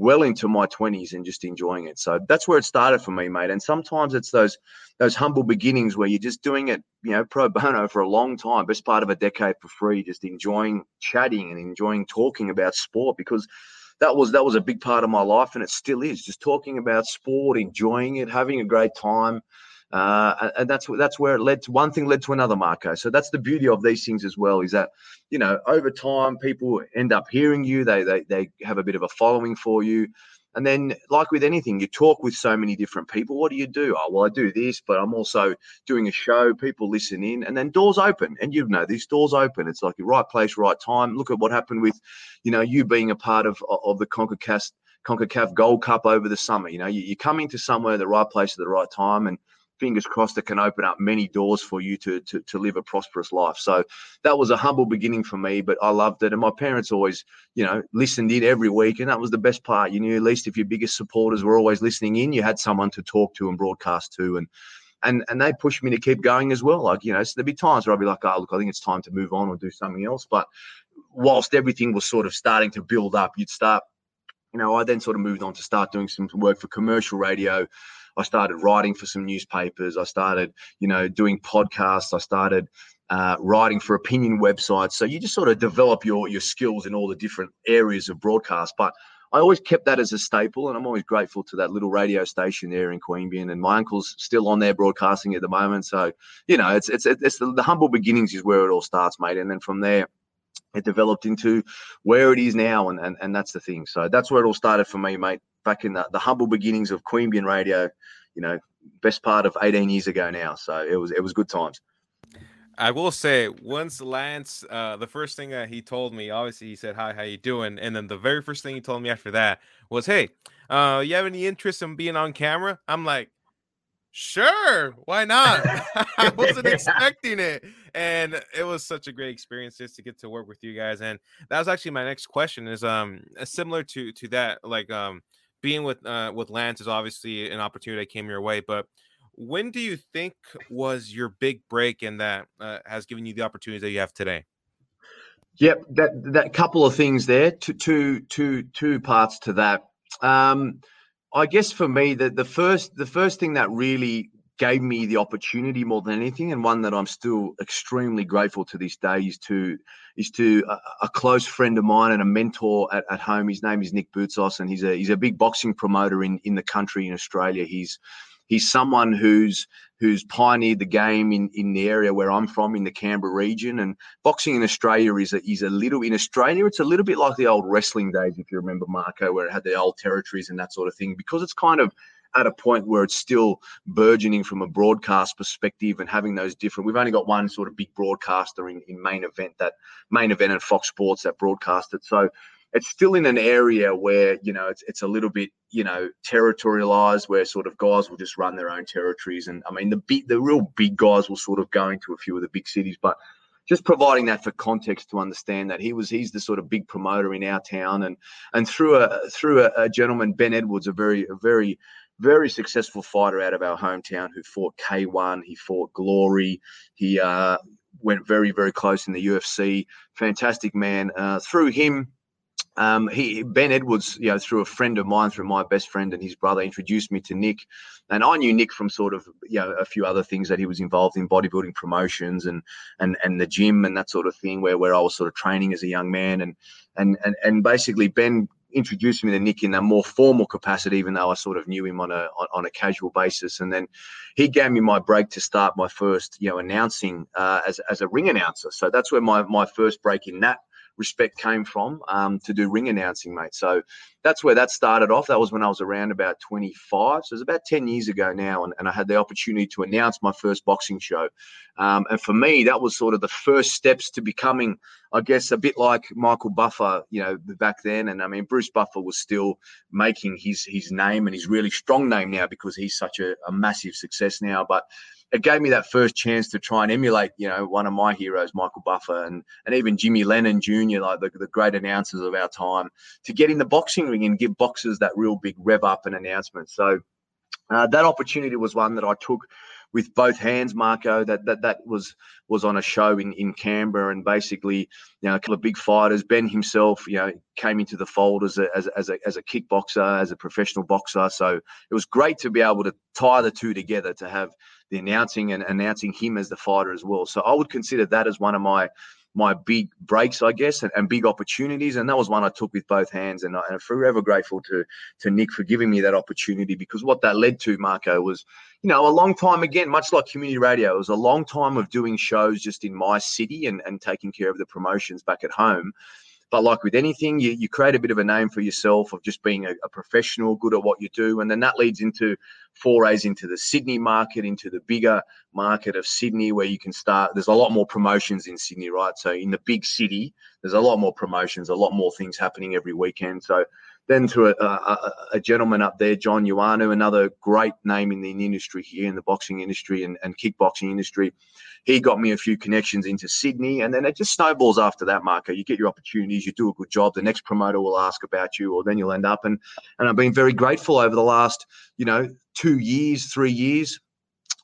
well into my 20s and just enjoying it. So that's where it started for me, mate. And sometimes it's those those humble beginnings where you're just doing it, you know, pro bono for a long time, best part of a decade for free, just enjoying chatting and enjoying talking about sport because that was that was a big part of my life and it still is just talking about sport enjoying it having a great time uh, and that's that's where it led to one thing led to another, Marco. So that's the beauty of these things as well, is that you know over time people end up hearing you, they they they have a bit of a following for you, and then, like with anything, you talk with so many different people. What do you do? Oh, well, I do this, but I'm also doing a show. People listen in, and then doors open. And you know, these doors open. It's like your right place, right time. Look at what happened with, you know, you being a part of of the CONCACAF CONCACAF Gold Cup over the summer. You know, you, you're coming to somewhere the right place at the right time, and fingers crossed it can open up many doors for you to, to to live a prosperous life. So that was a humble beginning for me, but I loved it. And my parents always, you know, listened in every week, and that was the best part. You knew at least if your biggest supporters were always listening in, you had someone to talk to and broadcast to, and and and they pushed me to keep going as well. Like you know, so there'd be times where I'd be like, oh look, I think it's time to move on or do something else. But whilst everything was sort of starting to build up, you'd start. You know, I then sort of moved on to start doing some work for commercial radio. I started writing for some newspapers. I started, you know, doing podcasts. I started uh, writing for opinion websites. So you just sort of develop your your skills in all the different areas of broadcast. But I always kept that as a staple, and I'm always grateful to that little radio station there in Queanbeyan. And my uncle's still on there broadcasting at the moment. So you know, it's it's it's the, the humble beginnings is where it all starts, mate. And then from there it developed into where it is now and, and and that's the thing so that's where it all started for me mate back in the, the humble beginnings of queanbeyan radio you know best part of 18 years ago now so it was it was good times I will say, once Lance, uh, the first thing that he told me, obviously he said, "Hi, how you doing?" And then the very first thing he told me after that was, "Hey, uh, you have any interest in being on camera?" I'm like, "Sure, why not?" I wasn't expecting it, and it was such a great experience just to get to work with you guys. And that was actually my next question. Is um similar to to that, like um being with uh with Lance is obviously an opportunity that came your way, but when do you think was your big break and that uh, has given you the opportunities that you have today? Yep, that that couple of things there. Two two two two parts to that. Um, I guess for me, the the first the first thing that really gave me the opportunity more than anything, and one that I'm still extremely grateful to this day, is to is to a, a close friend of mine and a mentor at, at home. His name is Nick Boutsos, and he's a he's a big boxing promoter in in the country in Australia. He's he's someone who's who's pioneered the game in, in the area where I'm from in the Canberra region. And boxing in Australia is a, is a little in Australia. It's a little bit like the old wrestling days, if you remember Marco, where it had the old territories and that sort of thing, because it's kind of at a point where it's still burgeoning from a broadcast perspective and having those different. We've only got one sort of big broadcaster in, in main event that main event and Fox Sports that broadcast it. So it's still in an area where you know it's, it's a little bit you know territorialized where sort of guys will just run their own territories and i mean the big the real big guys will sort of go into a few of the big cities but just providing that for context to understand that he was he's the sort of big promoter in our town and and through a through a, a gentleman ben edwards a very a very very successful fighter out of our hometown who fought K1. He fought Glory. He uh, went very, very close in the UFC. Fantastic man. Uh, through him, um, he Ben Edwards, you know, through a friend of mine, through my best friend and his brother, introduced me to Nick, and I knew Nick from sort of you know a few other things that he was involved in, bodybuilding promotions and and and the gym and that sort of thing, where where I was sort of training as a young man, and and and and basically Ben introduced me to Nick in a more formal capacity, even though I sort of knew him on a on, on, a casual basis. And then he gave me my break to start my first, you know, announcing uh, as as a ring announcer. So that's where my my first break in that respect came from um, to do ring announcing, mate. So that's where that started off. That was when I was around about 25. So it was about 10 years ago now. And, and I had the opportunity to announce my first boxing show. Um, and for me, that was sort of the first steps to becoming, I guess, a bit like Michael Buffer, you know, back then. And I mean, Bruce Buffer was still making his his name and his really strong name now because he's such a, a massive success now. But it gave me that first chance to try and emulate, you know, one of my heroes, Michael Buffer, and and even Jimmy Lennon Jr., like the, the great announcers of our time, to get in the boxing ring and give boxers that real big rev up and announcement. So uh, that opportunity was one that I took with both hands, Marco. That that that was was on a show in in Canberra, and basically, you know, a couple of big fighters. Ben himself, you know, came into the fold as a as a, as a, as a kickboxer, as a professional boxer. So it was great to be able to tie the two together to have the announcing and announcing him as the fighter as well. So I would consider that as one of my my big breaks, I guess, and, and big opportunities. And that was one I took with both hands. And, I, am forever grateful to to Nick for giving me that opportunity because what that led to, Marco, was, you know, a long time again, much like community radio, it was a long time of doing shows just in my city and, and taking care of the promotions back at home. But like with anything, you, you create a bit of a name for yourself of just being a, a professional, good at what you do. And then that leads into forays into the Sydney market, into the bigger market of Sydney, where you can start. There's a lot more promotions in Sydney, right? So in the big city, there's a lot more promotions, a lot more things happening every weekend. So then to a, a, a gentleman up there, John Ioannou, another great name in the industry here, in the boxing industry and, and kickboxing industry. He got me a few connections into Sydney, and then it just snowballs after that, Marco. You get your opportunities, you do a good job. The next promoter will ask about you, or then you'll end up. And and I've been very grateful over the last, you know, two years, three years.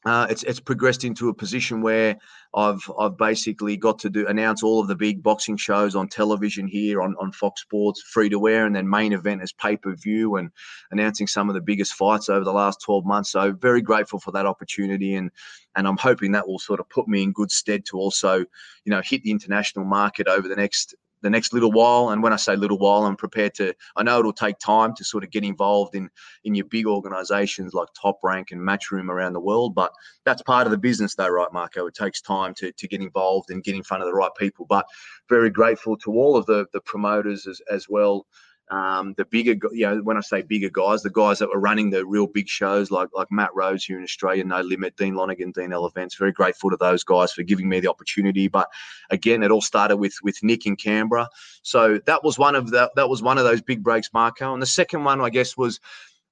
Uh, it's it's progressed into a position where I've I've basically got to do announce all of the big boxing shows on television here on, on Fox Sports free to air and then main event as pay per view and announcing some of the biggest fights over the last 12 months. So very grateful for that opportunity and and I'm hoping that will sort of put me in good stead to also you know hit the international market over the next the next little while. And when I say little while, I'm prepared to. I know it'll take time to sort of get involved in in your big organisations like Top Rank and Matchroom around the world. But that's part of the business, though, right, Marco? It takes time to to get involved and get in front of the right people. But very grateful to all of the the promoters as as well um, the bigger, you know, when I say bigger guys, the guys that were running the real big shows like like Matt Rose here in Australia, No Limit, Dean Lonergan, Dean L Events. Very grateful to those guys for giving me the opportunity. But again, it all started with with Nick in Canberra. So that was one of the that was one of those big breaks, Marco. And the second one, I guess, was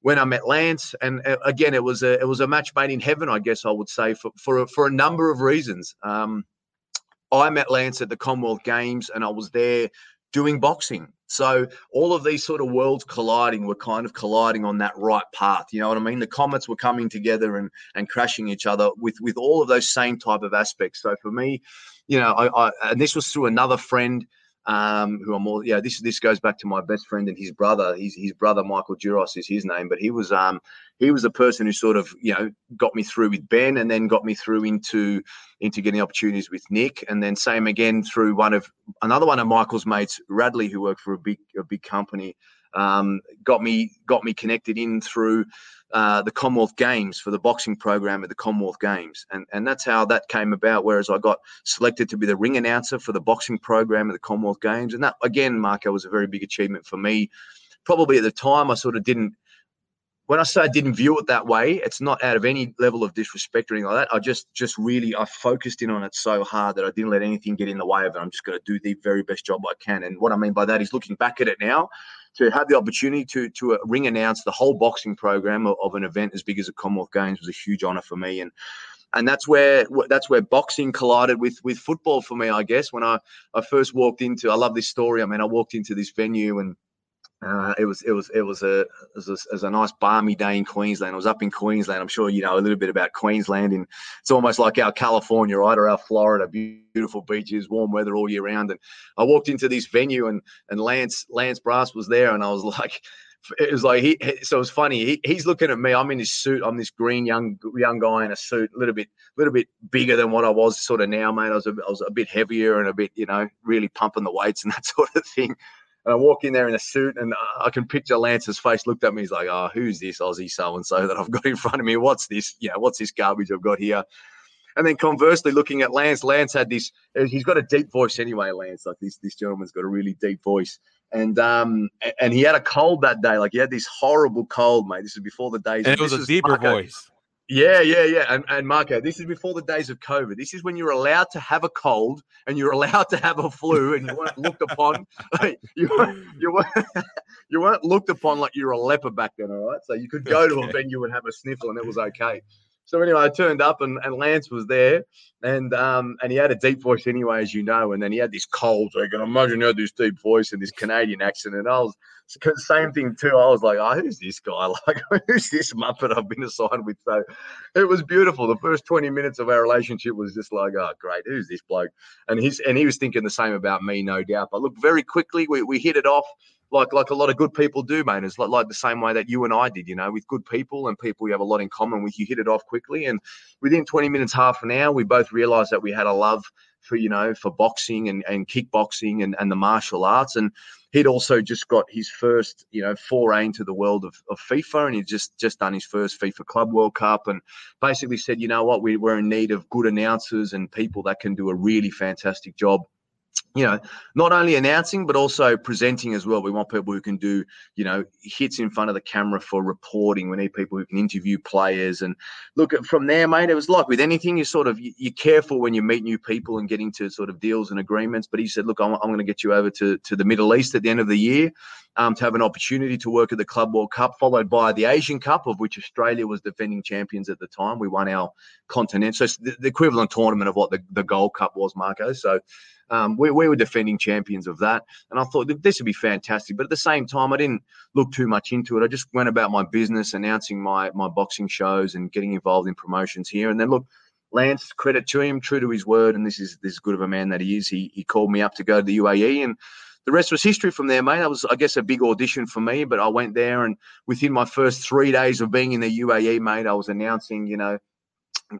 when I met Lance, and uh, again, it was a it was a match made in heaven, I guess I would say, for for a, for a number of reasons. Um, I met Lance at the Commonwealth Games, and I was there doing boxing. So all of these sort of worlds colliding were kind of colliding on that right path. You know what I mean? The comets were coming together and and crashing each other with with all of those same type of aspects. So for me, you know, I, I and this was through another friend um, who I'm all yeah. This this goes back to my best friend and his brother. His his brother Michael Duros is his name, but he was um he was the person who sort of you know got me through with Ben, and then got me through into into getting opportunities with Nick, and then same again through one of another one of Michael's mates, Radley, who worked for a big a big company. Um, got me got me connected in through uh, the Commonwealth Games for the boxing program at the Commonwealth Games, and and that's how that came about. Whereas I got selected to be the ring announcer for the boxing program at the Commonwealth Games, and that again, Marco, was a very big achievement for me. Probably at the time, I sort of didn't. When I say I didn't view it that way, it's not out of any level of disrespect or anything like that. I just, just really, I focused in on it so hard that I didn't let anything get in the way of it. I'm just going to do the very best job I can. And what I mean by that is looking back at it now, to have the opportunity to to uh, ring announce the whole boxing program of, of, an event as big as the Commonwealth Games was a huge honor for me. And and that's where that's where boxing collided with with football for me I guess. When I I first walked into I love this story. I mean I walked into this venue and uh, it was it was it was a it was a, it was a nice balmy day in Queensland. I was up in Queensland. I'm sure you know a little bit about Queensland, and it's almost like our California, right, or our Florida, beautiful beaches, warm weather all year round. And I walked into this venue, and and Lance Lance Brass was there, and I was like, it was like he. So it was funny. He, he's looking at me. I'm in this suit. I'm this green young young guy in a suit, a little bit little bit bigger than what I was sort of now, mate. I was a, I was a bit heavier and a bit, you know, really pumping the weights and that sort of thing. And I walk in there in a suit, and I can picture Lance's face. Looked at me, he's like, "Oh, who's this Aussie so and so that I've got in front of me? What's this? You know, what's this garbage I've got here?" And then conversely, looking at Lance, Lance had this. He's got a deep voice anyway. Lance, like this, this gentleman's got a really deep voice, and um, and he had a cold that day. Like he had this horrible cold, mate. This is before the days. And it was a deeper Marco. voice. Yeah, yeah, yeah. And, and Marco, this is before the days of COVID. This is when you're allowed to have a cold and you're allowed to have a flu and you weren't looked upon. you, weren't, you, weren't, you weren't looked upon like you're a leper back then, all right? So you could go to a venue and have a sniffle and it was okay. So anyway, I turned up and, and Lance was there, and um and he had a deep voice anyway, as you know, and then he had this cold. So I can imagine he had this deep voice and this Canadian accent, and I was same thing too. I was like, oh, who's this guy? Like, who's this muppet I've been assigned with? So it was beautiful. The first 20 minutes of our relationship was just like, oh, great, who's this bloke? And he's and he was thinking the same about me, no doubt. But look, very quickly we, we hit it off like like a lot of good people do, man. It's like, like the same way that you and I did, you know, with good people and people we have a lot in common with. You hit it off quickly, and within 20 minutes, half an hour, we both realized that we had a love for you know for boxing and, and kickboxing and, and the martial arts and he'd also just got his first you know foray into the world of, of FIFA and he'd just just done his first FIFA Club World Cup and basically said you know what we, we're in need of good announcers and people that can do a really fantastic job you know, not only announcing but also presenting as well. We want people who can do, you know, hits in front of the camera for reporting. We need people who can interview players. And look at from there, mate. It was like with anything, you sort of you- you're careful when you meet new people and get into sort of deals and agreements. But he said, look, I'm, I'm going to get you over to to the Middle East at the end of the year. Um, to have an opportunity to work at the Club World Cup, followed by the Asian Cup, of which Australia was defending champions at the time. We won our continent, so it's the, the equivalent tournament of what the, the Gold Cup was, Marco. So um, we, we were defending champions of that. And I thought this would be fantastic. But at the same time, I didn't look too much into it. I just went about my business, announcing my, my boxing shows and getting involved in promotions here. And then look, Lance, credit to him, true to his word. And this is this good of a man that he is. He, he called me up to go to the UAE and the rest was history from there, mate. That was, I guess, a big audition for me, but I went there and within my first three days of being in the UAE, mate, I was announcing, you know,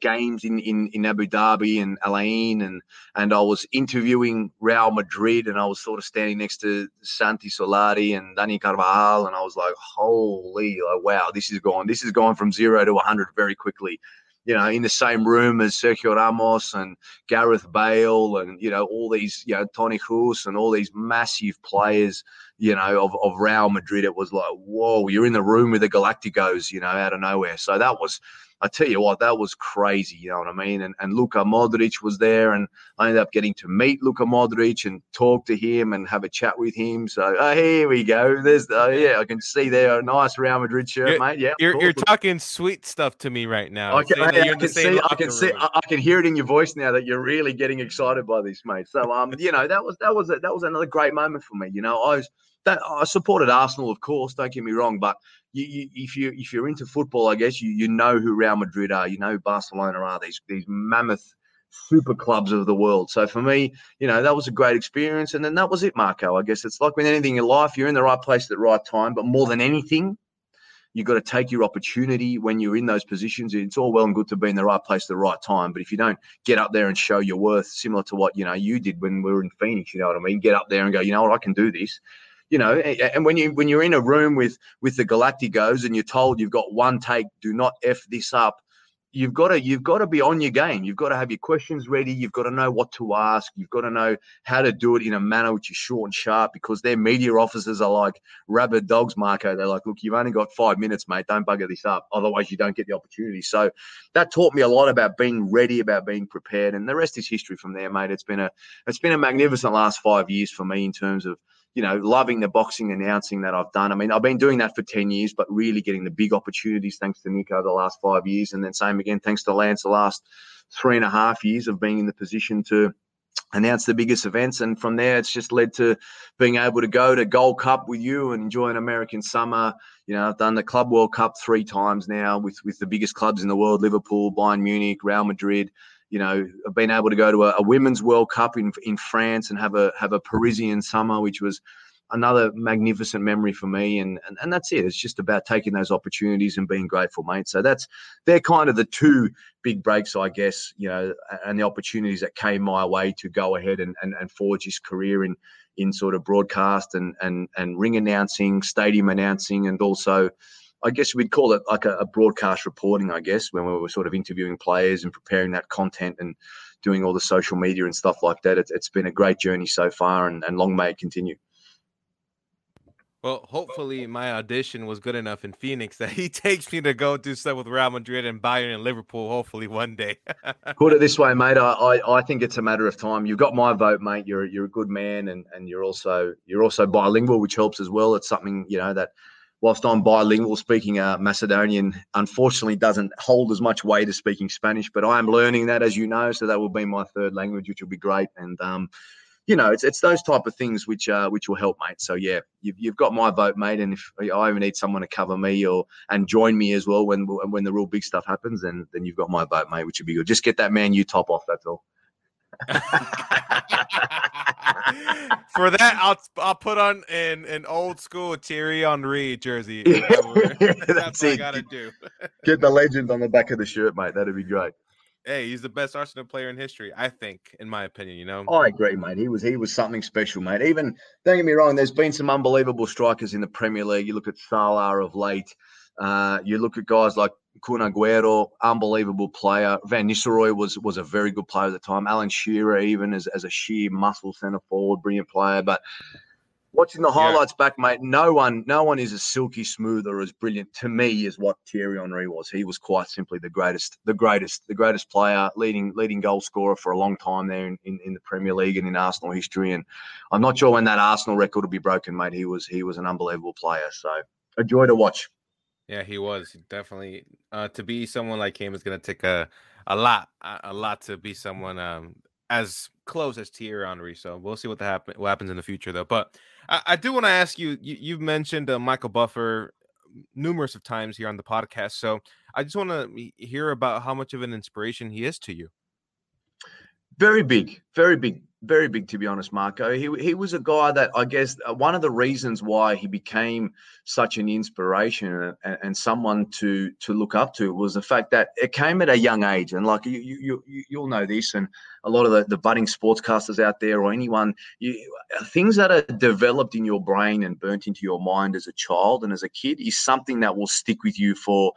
games in, in, in Abu Dhabi and Al Ain and and I was interviewing Real Madrid and I was sort of standing next to Santi Solari and Dani Carvajal and I was like, holy, like, wow, this is going, this is going from zero to 100 very quickly. You know, in the same room as Sergio Ramos and Gareth Bale and, you know, all these, you know, Toni Kroos and all these massive players, you know, of, of Real Madrid. It was like, whoa, you're in the room with the Galacticos, you know, out of nowhere. So that was, I tell you what, that was crazy. You know what I mean? And and Luka Modric was there, and I ended up getting to meet Luka Modric and talk to him and have a chat with him. So oh, here we go. There's the, oh, yeah, I can see there a nice Real Madrid shirt, You're- mate. Yeah, You're you're talking sweet stuff to me right now. I can, I can see, I can see. I, I can hear it in your voice now that you're really getting excited by this, mate. So, um, you know, that was that was a, that was another great moment for me. You know, I was that I supported Arsenal, of course. Don't get me wrong, but you, you, if you if you're into football, I guess you you know who Real Madrid are. You know who Barcelona are. These these mammoth super clubs of the world. So for me, you know, that was a great experience. And then that was it, Marco. I guess it's like with anything in life, you're in the right place at the right time. But more than anything, you've got to take your opportunity when you're in those positions. It's all well and good to be in the right place at the right time, but if you don't get up there and show your worth, similar to what you know you did when we were in Phoenix, you know what I mean? Get up there and go, you know what, I can do this. You know, and when you when you're in a room with with the Galacticos and you're told you've got one take, do not f this up. You've got to you've got to be on your game. You've got to have your questions ready. You've got to know what to ask. You've got to know how to do it in a manner which is short and sharp because their media officers are like rabid dogs, Marco. They're like, look, you've only got five minutes, mate. Don't bugger this up. Otherwise, you don't get the opportunity. So that taught me a lot about being ready, about being prepared. And the rest is history from there, mate. It's been a it's been a magnificent last five years for me in terms of you know, loving the boxing announcing that I've done. I mean, I've been doing that for 10 years, but really getting the big opportunities thanks to Nico the last five years. And then same again, thanks to Lance the last three and a half years of being in the position to announce the biggest events. And from there, it's just led to being able to go to Gold Cup with you and enjoy an American summer. You know, I've done the Club World Cup three times now with, with the biggest clubs in the world, Liverpool, Bayern Munich, Real Madrid. You know, I've been able to go to a, a women's World Cup in in France and have a have a Parisian summer, which was another magnificent memory for me. And, and and that's it. It's just about taking those opportunities and being grateful, mate. So that's they're kind of the two big breaks, I guess. You know, and the opportunities that came my way to go ahead and and, and forge his career in in sort of broadcast and and and ring announcing, stadium announcing, and also. I guess we'd call it like a, a broadcast reporting, I guess, when we were sort of interviewing players and preparing that content and doing all the social media and stuff like that. It's, it's been a great journey so far, and, and long may it continue. Well, hopefully my audition was good enough in Phoenix that he takes me to go do stuff with Real Madrid and Bayern and Liverpool. Hopefully one day. Put it this way, mate. I, I, I think it's a matter of time. You've got my vote, mate. You're you're a good man, and and you're also you're also bilingual, which helps as well. It's something you know that whilst I'm bilingual, speaking uh, Macedonian unfortunately doesn't hold as much weight as speaking Spanish. But I am learning that, as you know, so that will be my third language, which will be great. And um, you know, it's it's those type of things which uh which will help, mate. So yeah, you've, you've got my vote, mate. And if I ever need someone to cover me or and join me as well when when the real big stuff happens, then then you've got my vote, mate, which would be good. Just get that man you top off. That's all. For that, I'll I'll put on an an old school Thierry Henry jersey. That's That's what I gotta do. Get the legend on the back of the shirt, mate. That'd be great. Hey, he's the best Arsenal player in history, I think, in my opinion. You know. I agree, mate. He was he was something special, mate. Even don't get me wrong, there's been some unbelievable strikers in the Premier League. You look at Salah of late. Uh, you look at guys like Kun Aguero, unbelievable player. Van Nistelrooy was was a very good player at the time. Alan Shearer, even as, as a sheer muscle centre forward, brilliant player. But watching the Yeah. highlights back, mate, no one no one is as silky smooth or as brilliant to me as what Thierry Henry was. He was quite simply the greatest, the greatest, the greatest player, leading leading goal scorer for a long time there in, in, in the Premier League and in Arsenal history. And I'm not sure when that Arsenal record will be broken, mate. He was he was an unbelievable player. So a joy to watch. Yeah, he was definitely. Uh, to be someone like him is going to take a a lot, a, lot to be someone um as close as Thierry Henry. So we'll see what the happen what happens in the future, though. But I, I do want to ask you, you. You've mentioned uh, Michael Buffer numerous of times here on the podcast, so I just want to hear about how much of an inspiration he is to you. Very big, very big, very big. To be honest, Marco, he he was a guy that I guess uh, one of the reasons why he became such an inspiration and, and someone to to look up to was the fact that it came at a young age, and like you you you you'll know this, and a lot of the, the budding sportscasters out there or anyone, you, things that are developed in your brain and burnt into your mind as a child and as a kid is something that will stick with you for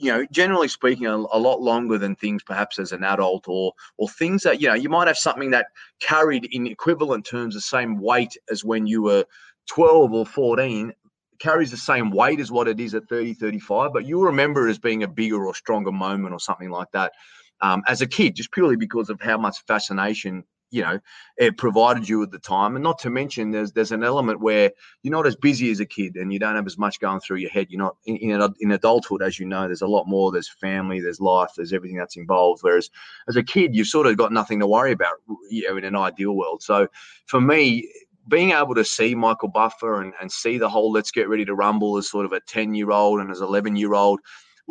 you know, generally speaking, a, a, lot longer than things perhaps as an adult, or or things that you know you might have something that carried in equivalent terms the same weight as when you were 12 or 14 carries the same weight as what it is at 30 35 but you remember as being a bigger or stronger moment or something like that um, as a kid just purely because of how much fascination you know it provided you at the time. And not to mention there's there's an element where you're not as busy as a kid and you don't have as much going through your head. You're not in, in, in adulthood as you know there's a lot more. There's family there's life there's everything that's involved. Whereas as a kid you've sort of got nothing to worry about you know in an ideal world. So for me being able to see Michael Buffer and, and see the whole let's get ready to rumble as sort of a 10 year old and as 11 year old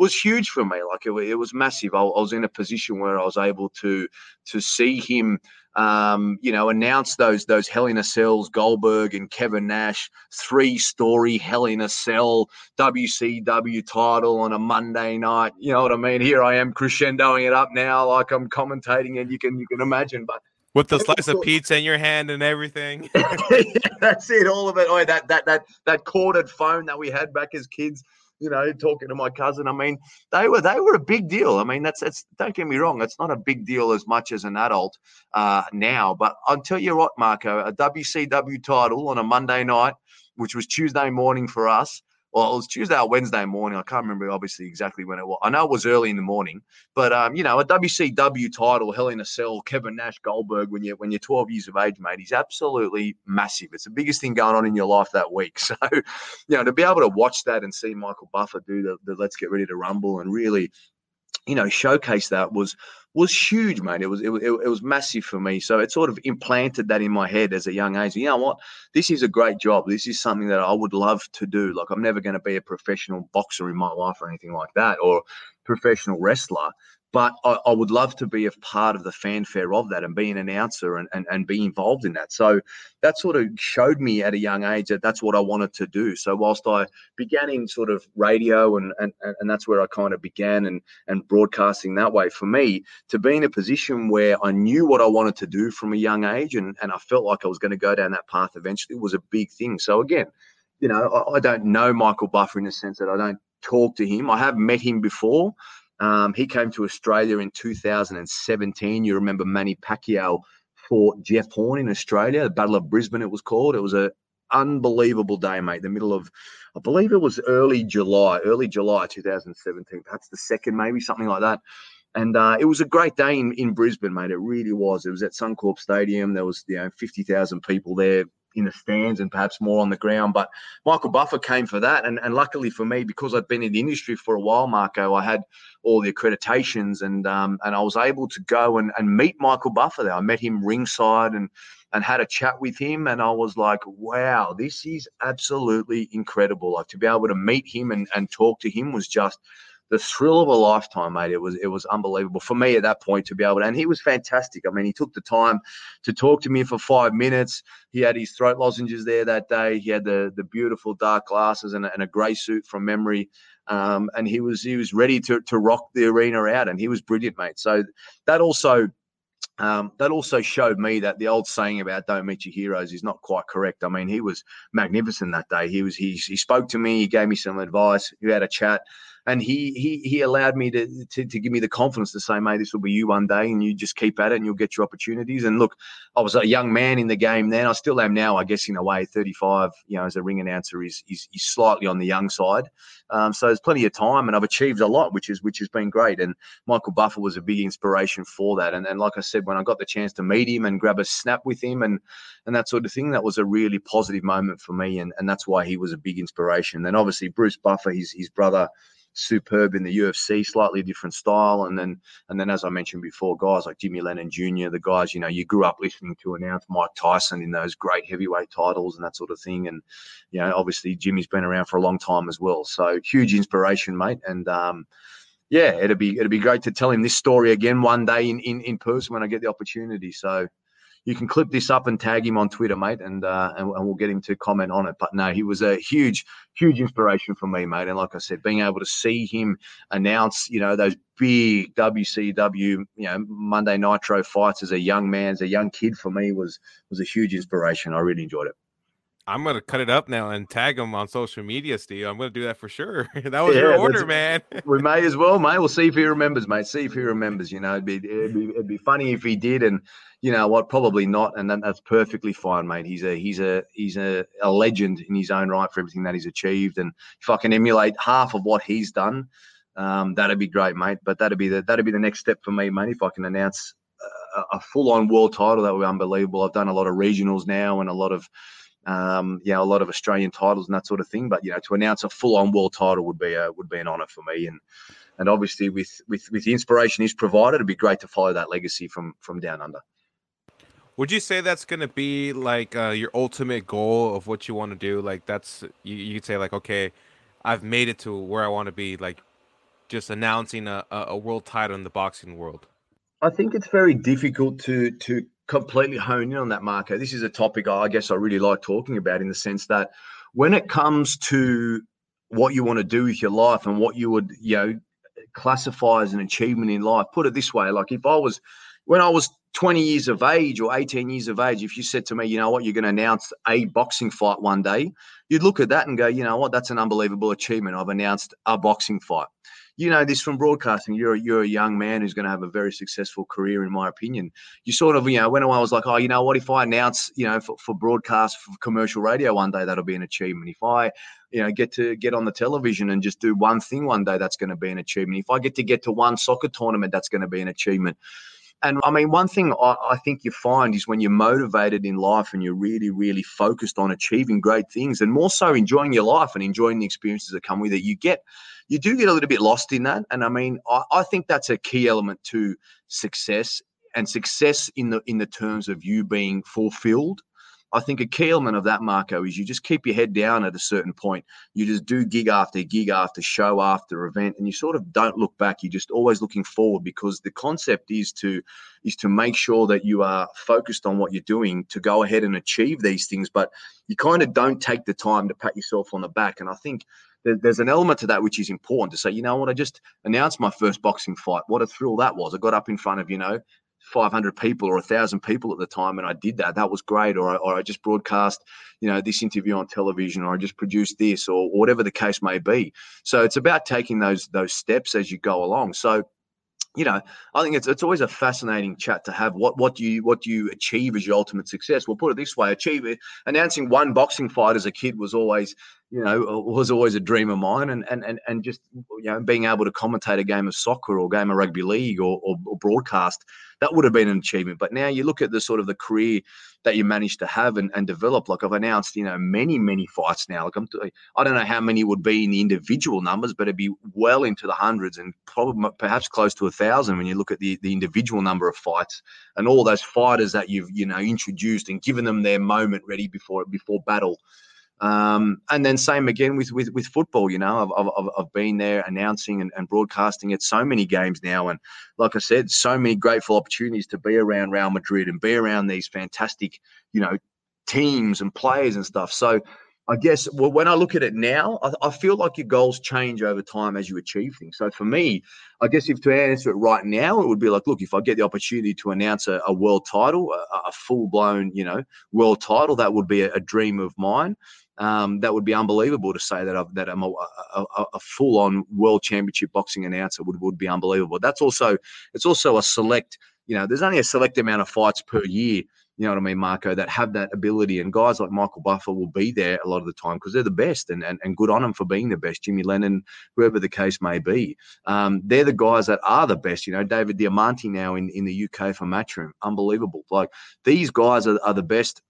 was huge for me. Like it, it was massive. I, I, was in a position where I was able to to see him, um, you know, announce those those Hell in a Cells, Goldberg and Kevin Nash three story Hell in a Cell WCW title on a Monday night. You know what I mean? Here I am crescendoing it up now, like I'm commentating, and you can you can imagine, but. With the slice of pizza in your hand and everything. That's it, all of it. Oh, that that that that corded phone that we had back as kids you know, talking to my cousin. I mean, they were they were a big deal. I mean, that's that's don't get me wrong, it's not a big deal as much as an adult uh, now. But I'll tell you what, Marco, a WCW title on a Monday night, which was Tuesday morning for us. Well, it was Tuesday or Wednesday morning. I can't remember obviously exactly when it was. I know it was early in the morning, but um, you know, a WCW title, Hell in a Cell, Kevin Nash, Goldberg. When you when you're 12 years of age, mate, he's absolutely massive. It's the biggest thing going on in your life that week. So, you know, to be able to watch that and see Michael Buffer do the, the Let's Get Ready to Rumble and really, you know, showcase that was was huge, mate. It was, it was it was massive for me. So it sort of implanted that in my head as a young age. You know what? This is a great job. This is something that I would love to do. Like I'm never going to be a professional boxer in my life or anything like that, or professional wrestler. But I, I, would love to be a part of the fanfare of that and be an announcer and, and, and be involved in that. So that sort of showed me at a young age that that's what I wanted to do. So whilst I began in sort of radio and and, and that's where I kind of began and and broadcasting that way for me to be in a position where I knew what I wanted to do from a young age and, and I felt like I was going to go down that path eventually was a big thing. So again, you know, I, I don't know Michael Buffer in the sense that I don't talk to him. I have met him before. Um, he came to Australia in 2017. You remember Manny Pacquiao fought Jeff Horn in Australia, the Battle of Brisbane, it was called. It was a unbelievable day, mate. The middle of, I believe it was early July, early July 2017, perhaps the second, maybe something like that. And uh, it was a great day in, in Brisbane, mate. It really was. It was at Suncorp Stadium. There was, you know, 50,000 people there in the stands and perhaps more on the ground. But Michael Buffer came for that. And, and luckily for me, because I'd been in the industry for a while, Marco, I had all the accreditations and um, and I was able to go and, and meet Michael Buffer there. I met him ringside and and had a chat with him. And I was like, wow, this is absolutely incredible. Like to be able to meet him and, and talk to him was just the thrill of a lifetime, mate. It was it was unbelievable for me at that point to be able to, and he was fantastic. I mean, he took the time to talk to me for five minutes. He had his throat lozenges there that day. He had the the beautiful dark glasses and a, and a grey suit from memory. Um, and he was he was ready to to rock the arena out, and he was brilliant, mate. So that also um, that also showed me that the old saying about "don't meet your heroes" is not quite correct. I mean, he was magnificent that day. He was he he spoke to me, he gave me some advice, we had a chat, and he he he allowed me to, to to give me the confidence to say, mate, this will be you one day, and you just keep at it, and you'll get your opportunities. And look, I was a young man in the game then. I still am now, I guess, in a way. 35, you know, as a ring announcer is is, is slightly on the young side. Um, so there's plenty of time, and I've achieved a lot, which is which has been great. And Michael Buffer was a big inspiration for that. And and like I said, when I got the chance to meet him and grab a snap with him and and that sort of thing, that was a really positive moment for me. And and that's why he was a big inspiration. Then obviously Bruce Buffer, his his brother superb in the UFC, slightly different style. And then, and then, as I mentioned before, guys like Jimmy Lennon Jr., the guys you know you grew up listening to announce Mike Tyson in those great heavyweight titles and that sort of thing. And you know, obviously Jimmy's been around for a long time as well, so huge inspiration, mate. And um, yeah, it'd be it'd be great to tell him this story again one day in in, in person when I get the opportunity. So you can clip this up and tag him on Twitter, mate, and, uh, and and we'll get him to comment on it. But no, he was a huge, huge inspiration for me, mate. And like I said, being able to see him announce, you know, those big WCW, you know, Monday Nitro fights as a young man, as a young kid, for me was was a huge inspiration. I really enjoyed it. I'm gonna cut it up now and tag him on social media, Steve. I'm gonna do that for sure. that was Yeah, your order, man. we may as well, mate. We'll see if he remembers, mate. See if he remembers. You know, it'd be it'd be, it'd be funny if he did, and you know what, probably not, and then that's perfectly fine, mate. He's a he's a he's a, a legend in his own right for everything that he's achieved, and if I can emulate half of what he's done, um, that'd be great, mate. But that'd be the that'd be the next step for me, mate. If I can announce a, a full on world title, that would be unbelievable. I've done a lot of regionals now and a lot of um, a lot of Australian titles and that sort of thing. But you know, to announce a full-on world title would be a would be an honour for me. And and obviously, with with with the inspiration he's provided, it'd be great to follow that legacy from from down under. Would you say that's gonna be like uh, your ultimate goal of what you want to do? Like that's you, you could say like, okay, I've made it to where I want to be. Like just announcing a, a world title in the boxing world. I think it's very difficult to to completely hone in on that, Marco. This is a topic I guess I really like talking about in the sense that when it comes to what you want to do with your life and what you would, you know, classify as an achievement in life, put it this way: like if I was when I was 20 years of age or 18 years of age, if you said to me, you know what, you're going to announce a boxing fight one day, you'd look at that and go, you know what, that's an unbelievable achievement. I've announced a boxing fight you know this from broadcasting. You're you're a young man who's going to have a very successful career, in my opinion. You sort of, you know, when I was like, oh, you know what, if I announce, you know, for, for broadcast for commercial radio one day, that'll be an achievement. If I, you know, get to get on the television and just do one thing one day, that's going to be an achievement. If I get to get to one soccer tournament, that's going to be an achievement. And I mean, one thing I, I think you find is when you're motivated in life and you're really, really focused on achieving great things and more so enjoying your life and enjoying the experiences that come with it, you get you do get a little bit lost in that. And I mean, I, I think that's a key element to success and success in the in the terms of you being fulfilled. I think a key element of that, Marco, is you just keep your head down at a certain point. You just do gig after gig after show after event, and you sort of don't look back. You're just always looking forward because the concept is to is to make sure that you are focused on what you're doing to go ahead and achieve these things. But you kind of don't take the time to pat yourself on the back. And I think there's an element to that which is important to say, you know what, I just announced my first boxing fight. What a thrill that was. I got up in front of, you know, 500 people or 1,000 people at the time and I did that. That was great. Or I, or I just broadcast, you know, this interview on television or I just produced this or whatever the case may be. So it's about taking those those steps as you go along. So you know, I think it's it's always a fascinating chat to have. What what do you what do you achieve as your ultimate success? We'll put it this way: achieve it. Announcing one boxing fight as a kid was always, you know, uh, was always a dream of mine, and and and and just you know being able to commentate a game of soccer or game of rugby league or, or, or broadcast that would have been an achievement. But now you look at the sort of the career that you managed to have and, and develop. Like I've announced, you know, many many fights now. Like I'm, I don't know how many would be in the individual numbers, but it'd be well into the hundreds and probably perhaps close to a thousand when you look at the the individual number of fights and all those fighters that you've you know introduced and given them their moment ready before before battle. Um, and then same again with with with football. You know, I've I've, I've been there announcing and, and broadcasting at so many games now, and like I said, so many grateful opportunities to be around Real Madrid and be around these fantastic, you know, teams and players and stuff. So I guess well, when I look at it now, I, I feel like your goals change over time as you achieve things. So for me, I guess if to answer it right now, it would be like, look, if I get the opportunity to announce a, a world title, a, a full blown, you know, world title, that would be a, a dream of mine. Um, that would be unbelievable to say that I've, that I'm a, a, a full on world championship boxing announcer would would be unbelievable. That's also it's also a select. You know, there's only a select amount of fights per year you know what I mean, Marco, that have that ability. And guys like Michael Buffer will be there a lot of the time because they're the best and, and, and good on them for being the best. Jimmy Lennon, whoever the case may be. Um, they're the guys that are the best. You know, David Diamante now in, in the UK for Matchroom. Unbelievable. Like these guys are, are the best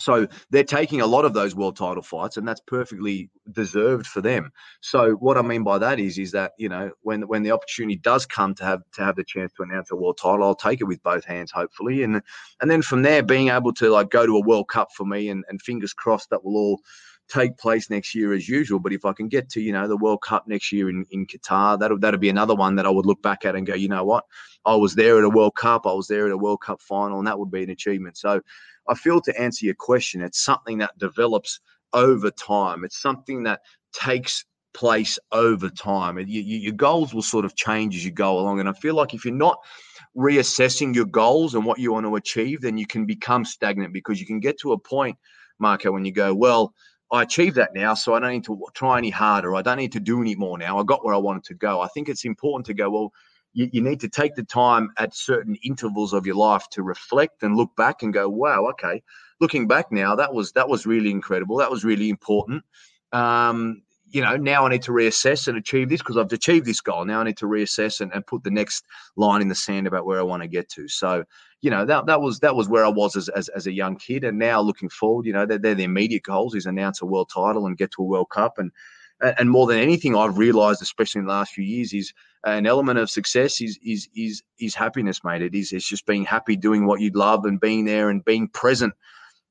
so they're taking a lot of those world title fights, and that's perfectly deserved for them. So what I mean by that is, is that you know when when the opportunity does come to have to have the chance to announce a world title, I'll take it with both hands, hopefully, and and then from there, being able to like go to a World Cup for me, and, and fingers crossed that will all take place next year as usual. But if I can get to you know the World Cup next year in, in Qatar, that'll that'll be another one that I would look back at and go, you know what, I was there at a World Cup, I was there at a World Cup final, and that would be an achievement. So I feel to answer your question, it's something that develops over time. It's something that takes place over time. And you, you, your goals will sort of change as you go along. And I feel like if you're not reassessing your goals and what you want to achieve, then you can become stagnant because you can get to a point, Marco, when you go, well, I achieved that now, so I don't need to try any harder. I don't need to do any more now. I got where I wanted to go. I think it's important to go, well, you, you need to take the time at certain intervals of your life to reflect and look back and go, wow, okay, looking back now, that was that was really incredible. That was really important. Um, you know, now I need to reassess and achieve this because I've achieved this goal. Now I need to reassess and, and put the next line in the sand about where I want to get to. So, you know, that that was that was where I was as, as, as a young kid. And now looking forward, you know, they're, they're the immediate goals is announce a world title and get to a World Cup. And and more than anything, I've realised, especially in the last few years, is an element of success is is is is happiness, mate. It is it's just being happy doing what you love and being there and being present.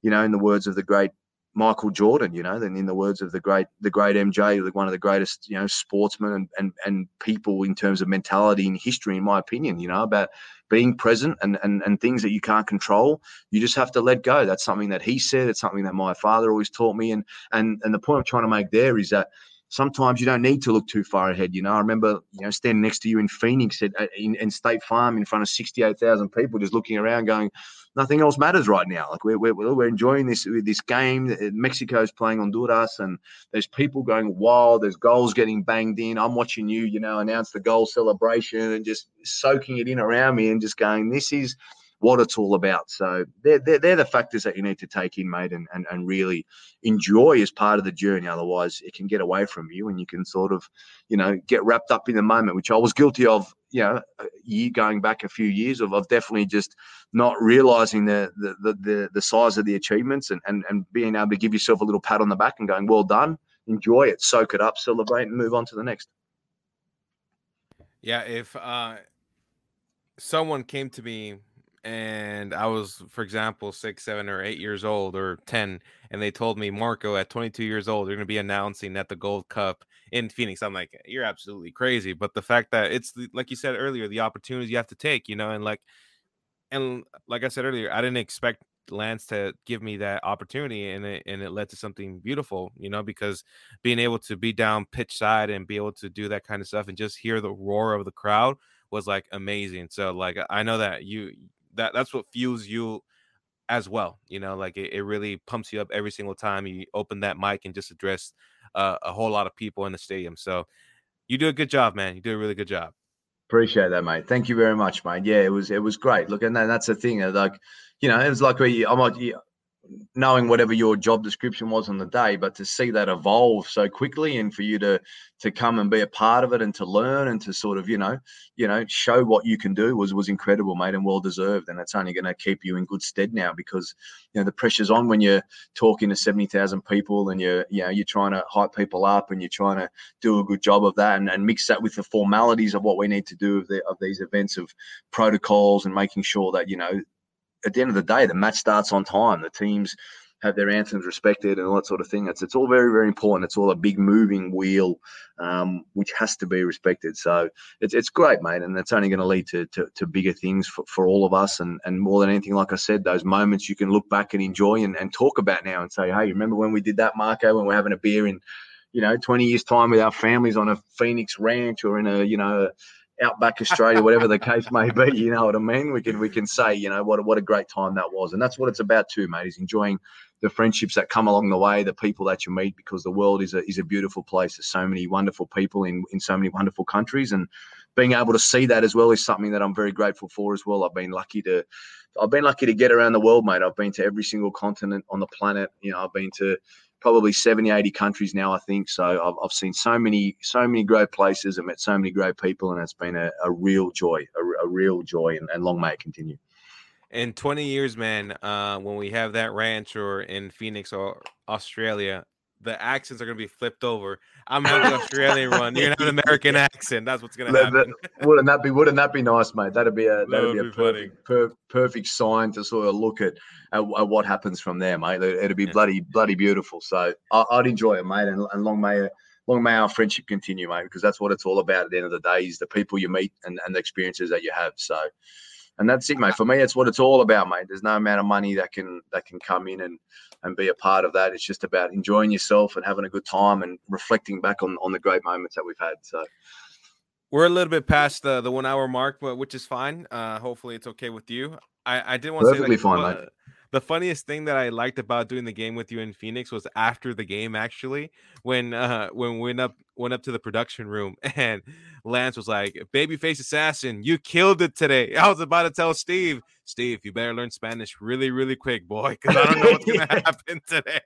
You know, in the words of the great Michael Jordan, you know, then in the words of the great the great MJ, one of the greatest, you know, sportsmen and and and people in terms of mentality in history, in my opinion, you know, about being present and and and things that you can't control, you just have to let go. That's something that he said. It's something that my father always taught me. And and and the point I'm trying to make there is that sometimes you don't need to look too far ahead. You know, I remember you know standing next to you in Phoenix at, in, in State Farm in front of sixty eight thousand people, just looking around, going, nothing else matters right now. Like we're we're, we're enjoying this this game. Uh, Mexico's playing Honduras, and there's people going wild. There's goals getting banged in. I'm watching you, you know, announce the goal celebration and just soaking it in around me and just going, this is what it's all about. So they're, they're, they're, the factors that you need to take in, mate, and, and, and really enjoy as part of the journey. Otherwise, it can get away from you and you can sort of, you know, get wrapped up in the moment, which I was guilty of, you know, a year going back a few years of, of definitely just not realizing the, the, the, the, the size of the achievements and, and, and being able to give yourself a little pat on the back and going, well done, enjoy it, soak it up, celebrate, and move on to the next. Yeah, if uh, someone came to me and I was, for example, six, seven, or eight years old, or 10, and they told me, Marco, at 22 years old, they're going to be announcing at the Gold Cup in Phoenix. I'm like, you're absolutely crazy. But the fact that it's, like you said earlier, the opportunities you have to take, you know, and like, and like I said earlier, I didn't expect Lance to give me that opportunity, and it and it led to something beautiful, you know, because being able to be down pitch side and be able to do that kind of stuff and just hear the roar of the crowd was like amazing. So like I know that you that that's what fuels you as well. You know, like it, it really pumps you up every single time you open that mic and just address uh, a whole lot of people in the stadium. So you do a good job, man. You do a really good job. Appreciate that, mate. Thank you very much, mate. Yeah, it was it was great. Look, and that's the thing. Like, you know, it was like we, I might, knowing whatever your job description was on the day, but to see that evolve so quickly and for you to to come and be a part of it and to learn and to sort of you know you know show what you can do was was incredible, mate, and well deserved. And it's only going to keep you in good stead now because you know the pressure's on when you're talking to seventy thousand people and you're you know you're trying to hype people up and you're trying to do a good job of that and, and mix that with the formalities of what we need to do of, the, of these events of protocols and making sure that you know at the end of the day, the match starts on time. The teams have their anthems respected and all that sort of thing. It's it's all very very important. It's all a big moving wheel, um, which has to be respected. So it's it's great, mate, and it's only going to lead to, to to bigger things for, for all of us. And and more than anything, like I said, those moments you can look back and enjoy and, and talk about now and say, hey, remember when we did that, Marco? When we're having a beer in, you know, 20 years time with our families on a Phoenix ranch or in a you know outback Australia, whatever the case may be. You know what I mean? We can we can say, you know, what what a great time that was, and that's what it's about too, mate. Is enjoying the friendships that come along the way, the people that you meet, because the world is a is a beautiful place. There's so many wonderful people in in so many wonderful countries, and being able to see that as well is something that I'm very grateful for as well. I've been lucky to I've been lucky to get around the world, mate. I've been to every single continent on the planet. You know, I've been to probably 70, 80 countries now, I think. So I've, I've seen so many, so many great places and met so many great people, and it's been a, a real joy, a, a real joy, and, and long may it continue. In 20 years, man, uh, when we have that ranch or in Phoenix or Australia, the accents are gonna be flipped over. I'm having an Australian one. You're gonna have an American accent. That's what's gonna That- that- happen. wouldn't that be wouldn't that be nice, mate? That'd be a that'd be a would be funny. perfect, per, perfect sign to sort of look at, at, at what happens from there, mate. It- It'd be Yeah. bloody bloody beautiful. So I, I'd enjoy it, mate, and, and long may long may our friendship continue, mate, because that's what it's all about. At the end of the day, is the people you meet and, and the experiences that you have. So, and that's it, mate. For me, it's what it's all about, mate. There's no amount of money that can that can come in and and be a part of that. It's just about enjoying yourself and having a good time and reflecting back on on the great moments that we've had. So. We're a little bit past the the one hour mark, but which is fine. Uh, hopefully, it's okay with you. I I did want to say fine, uh, mate. The funniest thing that I liked about doing the game with you in Phoenix was after the game, actually, when uh when we went up went up to the production room and Lance was like, "Babyface assassin, you killed it today." I was about to tell Steve, Steve, you better learn Spanish really, really quick, boy, because I don't know what's gonna happen today.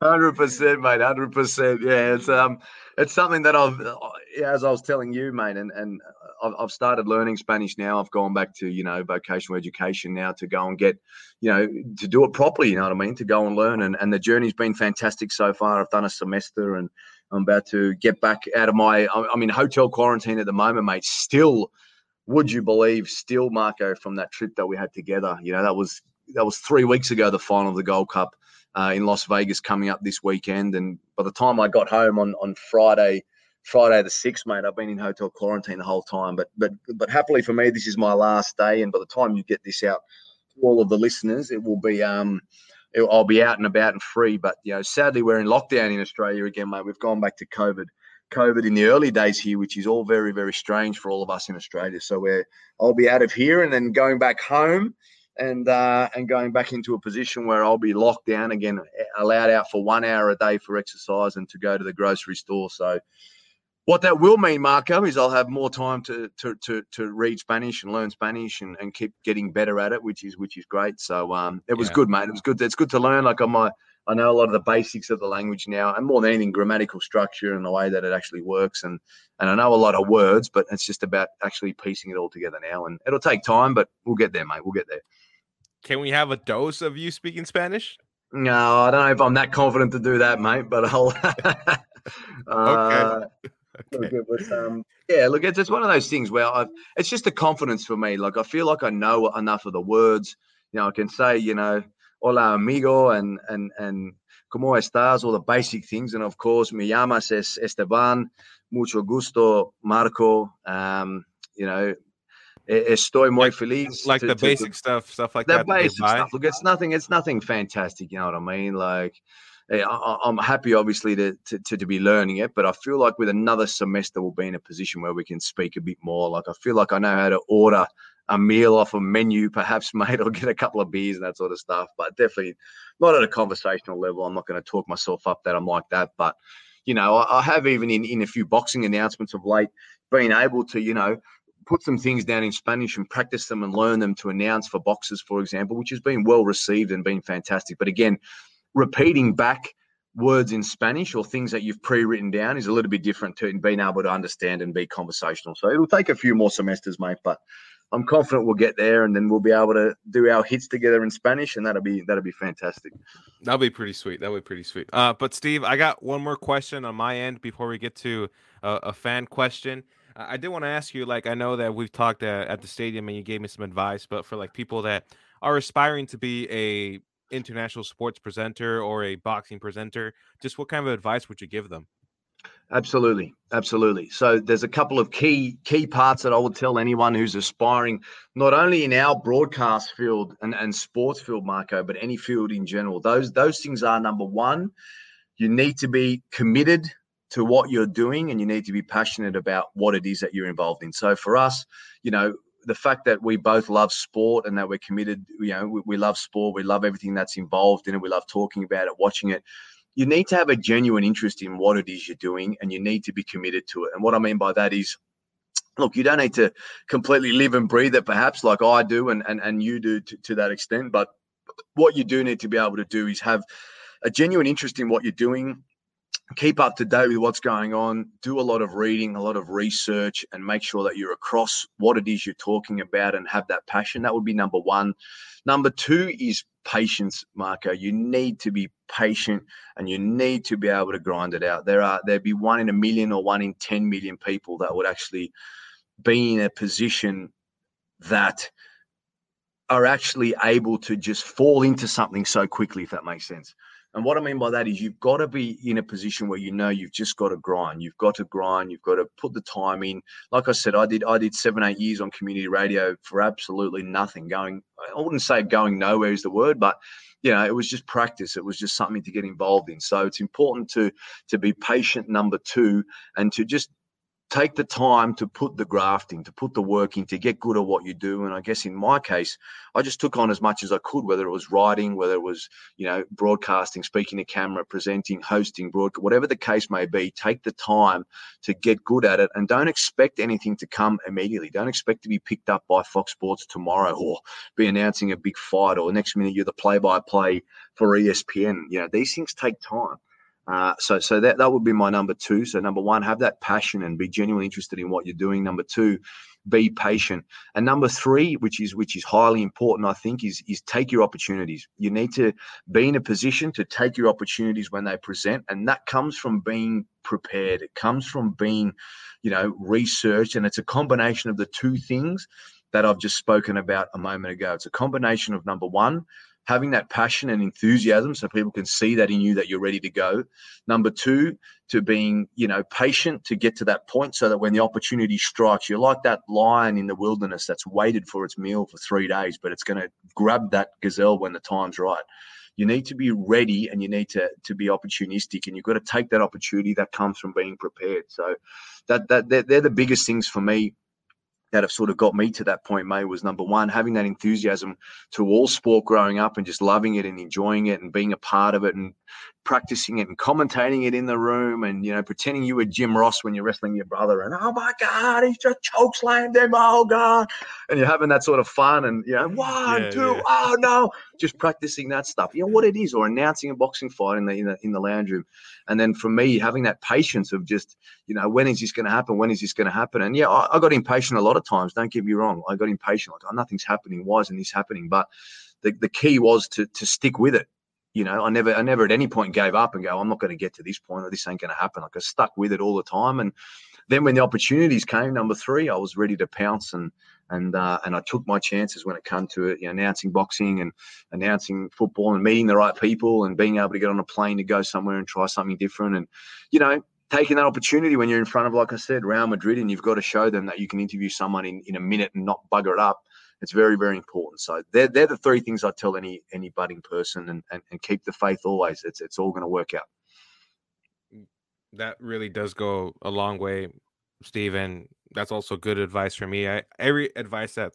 Hundred percent, mate. Hundred percent. Yeah, it's um, it's something that I've, uh, yeah, as I was telling you, mate, and and I've, I've started learning Spanish now. I've gone back to you know vocational education now to go and get, you know, to do it properly. You know what I mean? To go and learn, and and the journey's been fantastic so far. I've done a semester, and I'm about to get back out of my. I'm in hotel quarantine at the moment, mate. Still, would you believe? Still, Marco, from that trip that we had together. You know, that was that was three weeks ago. The final of the Gold Cup uh, in Las Vegas coming up this weekend. And by the time I got home on on Friday, Friday the sixth, mate, I've been in hotel quarantine the whole time. But but but happily for me, this is my last day. And by the time you get this out to all of the listeners, it will be um. it- I'll be out and about and free, but you know, sadly, we're in lockdown in Australia again, mate. We've gone back to COVID, COVID in the early days here, which is all very, very strange for all of us in Australia. So we're, I'll be out of here and then going back home, and uh, and going back into a position where I'll be locked down again, allowed out for one hour a day for exercise and to go to the grocery store. So, what that will mean, Marco, is I'll have more time to to to, to read Spanish and learn Spanish and, and keep getting better at it, which is which is great. So, um, it was Yeah. good, mate. It was good. It's good to learn. Like on my, I know a lot of the basics of the language now, and more than anything, grammatical structure and the way that it actually works. And and I know a lot of words, but it's just about actually piecing it all together now. And it'll take time, but we'll get there, mate. We'll get there. Can we have a dose of you speaking Spanish? No, I don't know if I'm that confident to do that, mate. But I'll. uh, was, um, yeah, look, it's, it's one of those things where I've, it's just a confidence for me. Like I feel like I know enough of the words. You know, I can say, you know, hola amigo and and and como estás, all the basic things. And of course, me llamas es Esteban, mucho gusto, Marco. Um, you know, estoy muy feliz. Like to- the to- to- basic stuff, stuff like that that. basic stuff. Look, it's nothing. It's nothing fantastic. You know what I mean? Like, I'm happy, obviously, to, to to be learning it. But I feel like with another semester, we'll be in a position where we can speak a bit more. Like, I feel like I know how to order a meal off a menu, perhaps, mate, or get a couple of beers and that sort of stuff. But definitely not at a conversational level. I'm not going to talk myself up that I'm like that. But you know, I, I have even in in a few boxing announcements of late been able to, you know, put some things down in Spanish and practice them and learn them to announce for boxers, for example, which has been well received and been fantastic. But again, repeating back words in Spanish or things that you've pre-written down is a little bit different to being able to understand and be conversational. So it'll take a few more semesters, mate, but I'm confident we'll get there and then we'll be able to do our hits together in Spanish and that'll be that'll be fantastic. That'll be pretty sweet. That'll be pretty sweet. Uh, but Steve, I got one more question on my end before we get to a, a fan question. I did want to ask you, like, I know that we've talked at, at the stadium and you gave me some advice, but for like people that are aspiring to be a international sports presenter or a boxing presenter, just what kind of advice would you give them? Absolutely, absolutely. So there's a couple of key key parts that I would tell anyone who's aspiring, not only in our broadcast field and, and sports field, Marco, but any field in general. Those those things are number one, you need to be committed to what you're doing and you need to be passionate about what it is that you're involved in. So for us, you know, the fact that we both love sport and that we're committed, you know, we, we love sport, we love everything that's involved in it, we love talking about it, watching it. You need to have a genuine interest in what it is you're doing and you need to be committed to it. And what I mean by that is, look, you don't need to completely live and breathe it, perhaps like I do and, and, and you do to, to that extent. But what you do need to be able to do is have a genuine interest in what you're doing, keep up to date with what's going on, do a lot of reading, a lot of research, and make sure that you're across what it is you're talking about and have that passion. That would be number one. Number two is patience, Marco. You need to be patient and you need to be able to grind it out. There are there'd be one in a million or one in 10 million people that would actually be in a position that are actually able to just fall into something so quickly, if that makes sense. And what I mean by that is you've got to be in a position where you know you've just got to grind. You've got to grind. You've got to put the time in. Like I said, I did I did seven, eight years on community radio for absolutely nothing. Going, I wouldn't say going nowhere is the word, but you know, it was just practice. It was just something to get involved in. So it's important to to be patient, number two, and to just take the time to put the grafting, to put the work in, to get good at what you do. And I guess in my case, I just took on as much as I could, whether it was writing, whether it was, you know, broadcasting, speaking to camera, presenting, hosting, broad, whatever the case may be. Take the time to get good at it, and don't expect anything to come immediately. Don't expect to be picked up by Fox Sports tomorrow or be announcing a big fight, or next minute you're the play-by-play for E ESPN. You know, these things take time. Uh, so, so that that would be my number two. So, number one, have that passion and be genuinely interested in what you're doing. Number two, be patient. And number three, which is which is highly important, I think, is is take your opportunities. You need to be in a position to take your opportunities when they present, and that comes from being prepared. It comes from being, you know, researched, and it's a combination of the two things that I've just spoken about a moment ago. It's a combination of number one, having that passion and enthusiasm so people can see that in you that you're ready to go. Number two to being you know patient to get to that point so that when the opportunity strikes you're like that lion in the wilderness that's waited for its meal for three days but it's going to grab that gazelle when the time's right. You need to be ready and you need to to be opportunistic and you've got to take that opportunity that comes from being prepared. So that that they're, they're the biggest things for me that have sort of got me to that point, May, was number one, having that enthusiasm to all sport growing up and just loving it and enjoying it and being a part of it and practicing it and commentating it in the room and, you know, pretending you were Jim Ross when you're wrestling your brother and, oh my God, he's just choke slammed him. Oh God. And you're having that sort of fun and, you know, one, Yeah, two, yeah. oh no, just practicing that stuff. You know what it is or announcing a boxing fight in the, in the, in the lounge room. And then for me, having that patience of just, you know, when is this going to happen? When is this going to happen? And yeah, I, I got impatient a lot of times. Don't get me wrong. I got impatient. Like, oh, nothing's happening. Why isn't this happening? But the, the key was to to stick with it. You know, I never I never at any point gave up and go, I'm not going to get to this point or this ain't going to happen. Like I stuck with it all the time. And then when the opportunities came, number three, I was ready to pounce and and uh, and I took my chances when it came to it, you know, announcing boxing and announcing football and meeting the right people and being able to get on a plane to go somewhere and try something different and you know taking that opportunity when you're in front of like I said Real Madrid and you've got to show them that you can interview someone in, in a minute and not bugger it up. It's very very important. So they're they're the three things I tell any any budding person and and, and keep the faith always. It's it's all going to work out. Mm, that really does go a long way, Stephen. That's also good advice for me. I every advice that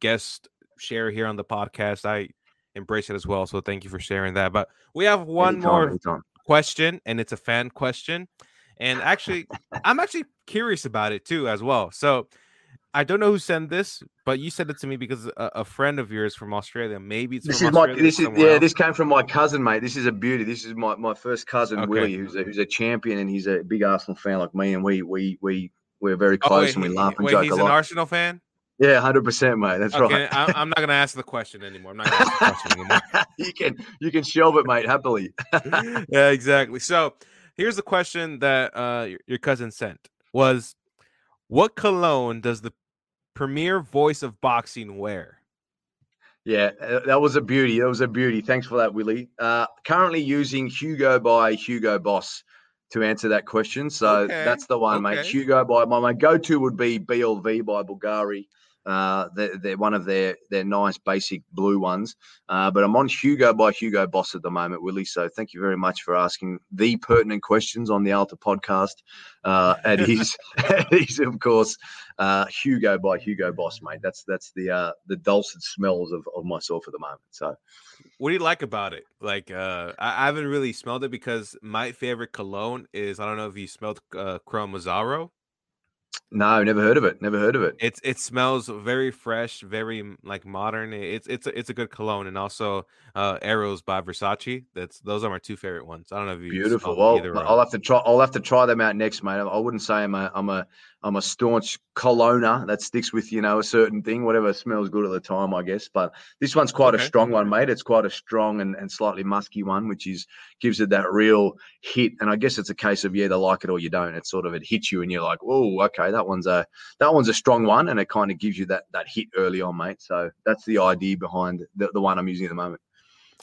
guests share here on the podcast, I embrace it as well. So thank you for sharing that. But we have one Anytime, more anytime. question, and it's a fan question. And actually, I'm actually curious about it too, as well. So I don't know who sent this, but you sent it to me because a, a friend of yours from Australia. Maybe it's This from is my this is yeah else. this came from my cousin mate. This is a beauty. This is my, my first cousin Okay. Willie, who's a, who's a champion and he's a big Arsenal fan like me. And we we we we're very Oh, close wait, and we laugh and wait, joke he's a an lot. Arsenal fan. yeah, hundred percent, mate. That's Okay, right. I, I'm not gonna ask the question anymore. I'm not gonna ask the question anymore. you can you can shelve it, mate, happily. yeah, exactly. So here's the question that uh, your, your cousin sent was, "What cologne does the premier voice of boxing wear?" Yeah, uh, that was a beauty. That was a beauty. Thanks for that, Willie. Uh, currently using Hugo by Hugo Boss to answer that question. So Okay, that's the one, mate. Hugo by my, my go-to would be BLV by Bulgari. Uh, they're, they're one of their their nice basic blue ones. Uh, but I'm on Hugo by Hugo Boss at the moment, Willie. So thank you very much for asking the pertinent questions on the Alta podcast. Uh, and he's he's of course uh, Hugo by Hugo Boss, mate. That's that's the uh, the dulcet smells of, of myself at the moment. So What do you like about it? Like, uh, I, I haven't really smelled it because my favorite cologne is I don't know if you smelled uh, Chrome Azzaro. No, never heard of it. Never heard of it. It's it smells very fresh, very like modern. It's it's a, it's a good cologne, and also uh, Eros by Versace. That's those are my two favorite ones. I don't know if you Beautiful. Well, I'll have to try. I'll have to try them out next, mate. I- wouldn't say I'm a I'm a I'm a staunch cologner that sticks with you know a certain thing, whatever smells good at the time, I guess. But this one's quite Okay. a strong one, mate. It's quite a strong and, and slightly musky one, which is gives it that real hit. And I guess it's a case of you either like it or you don't. It's sort of it hits you, and you're like, oh, okay, that one's a that one's a strong one, and it kind of gives you that that hit early on, mate. So that's the idea behind the, the one I'm using at the moment.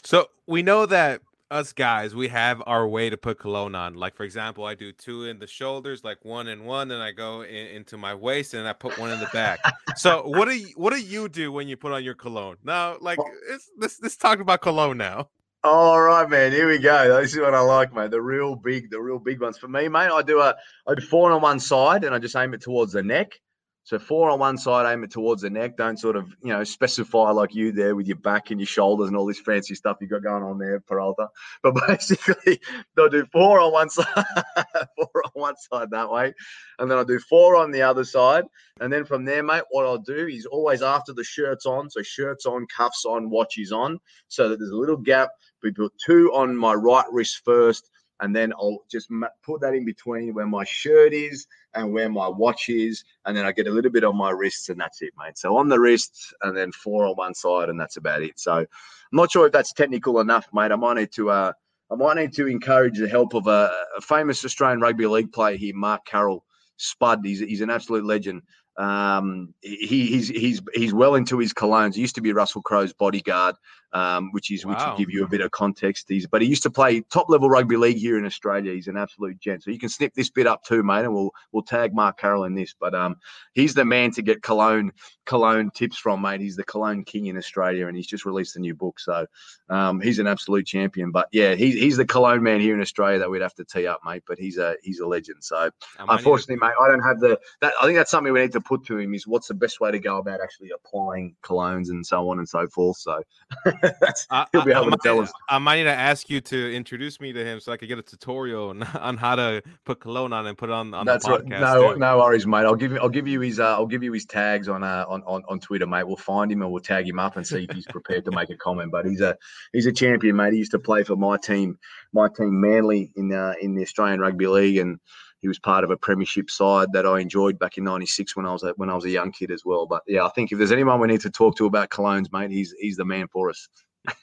So we know that us guys, we have our way to put cologne on. Like for example, I do two in the shoulders, like one and one, and I go in, into my waist, and I put one in the back. so what do you what do you do when you put on your cologne? Now, like it's this this talking about cologne now. All right, man. Here we go. This is what I like, mate. The real big, the real big ones for me, mate. I do a, I do four on one side, and I just aim it towards the neck. So four on one side, aim it towards the neck. Don't sort of, you know, specify like you there with your back and your shoulders and all this fancy stuff you got going on there, Peralta. But basically, they'll do four on one side, four on one side that way, and then I'll do four on the other side. And then from there, mate, what I'll do is always after the shirts on, so shirts on, cuffs on, watches on, so that there's a little gap. We put two on my right wrist first, and then I'll just put that in between where my shirt is and where my watch is, and then I get a little bit on my wrists, and that's it, mate. So on the wrists, and then four on one side, and that's about it. So I'm not sure if that's technical enough, mate. I might need to. Uh, I might need to encourage the help of a, a famous Australian rugby league player here, Mark Carroll. Spud, he's, he's an absolute legend. Um, he, he's he's he's well into his colognes. He used to be Russell Crowe's bodyguard, um, which is which will give you a bit of context. He's but he used to play top level rugby league here in Australia. He's an absolute gent. So you can snip this bit up too, mate, and we'll we'll tag Mark Carroll in this. But um, he's the man to get cologne cologne tips from, mate. He's the cologne king in Australia, and he's just released a new book. So um, he's an absolute champion. But yeah, he's he's the cologne man here in Australia that we'd have to tee up, mate. But he's a he's a legend. So I might need to- unfortunately, mate, I don't have the that. I think that's something we need to put to him is what's the best way to go about actually applying colognes and so on and so forth. So that's I, he'll be I- I able to tell might- us. I might need to ask you to introduce me to him so I could get a tutorial on, on how to put cologne on and put it on on That's the right. No, too. no worries, mate. I'll give you. I'll give you his. Uh, I'll give you his tags on, uh, on on on Twitter, mate. We'll find him and we'll tag him up and see if he's prepared to make a comment. But he's a he's a champion, mate. He used to play for my team, my team Manly in uh, in the Australian Rugby League, and he was part of a premiership side that I enjoyed back in '96 when I was a, when I was a young kid as well. But yeah, I think if there's anyone we need to talk to about colognes, mate, he's he's the man for us.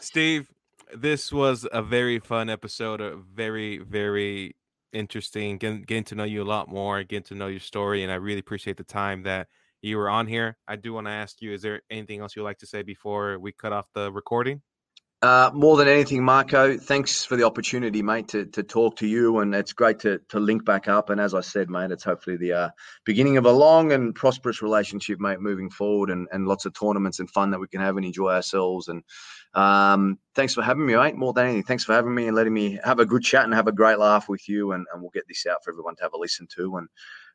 Steve, this was a very fun episode. A very, very interesting. Getting, getting to know you a lot more, getting to know your story, and I really appreciate the time that you were on here. I do want to ask you: Is there anything else you'd like to say before we cut off the recording? Uh, more than anything, Marco, thanks for the opportunity, mate, to, to talk to you. And it's great to, to link back up. And as I said, mate, it's hopefully the uh, beginning of a long and prosperous relationship, mate, moving forward and, and lots of tournaments and fun that we can have and enjoy ourselves. And um, thanks for having me, mate. More than anything, thanks for having me and letting me have a good chat and have a great laugh with you. And, and we'll get this out for everyone to have a listen to. And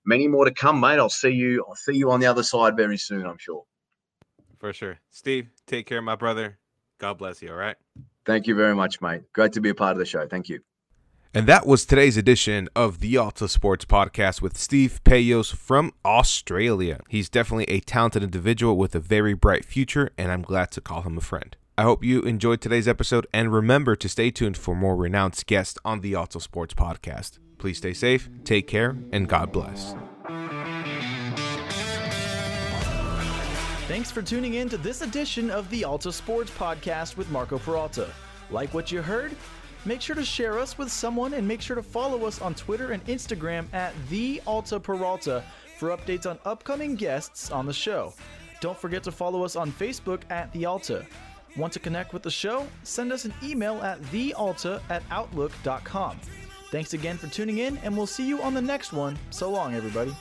many more to come, mate. I'll see you. I'll see you on the other side very soon, I'm sure. For sure. Steve, take care, my brother. God bless you. All right. Thank you very much, mate. Great to be a part of the show. Thank you. And that was today's edition of the Alta Sports Podcast with Steve Payos from Australia. He's definitely a talented individual with a very bright future, and I'm glad to call him a friend. I hope you enjoyed today's episode, and remember to stay tuned for more renounced guests on the Alta Sports Podcast. Please stay safe, take care, and God bless. Thanks for tuning in to this edition of the Alta Sports Podcast with Marco Peralta. Like what you heard? Make sure to share us with someone and make sure to follow us on Twitter and Instagram at the Alta Peralta for updates on upcoming guests on the show. Don't forget to follow us on Facebook at the Alta. Want to connect with the show? Send us an email at thealta at outlook.com. Thanks again for tuning in, and we'll see you on the next one. So long, everybody.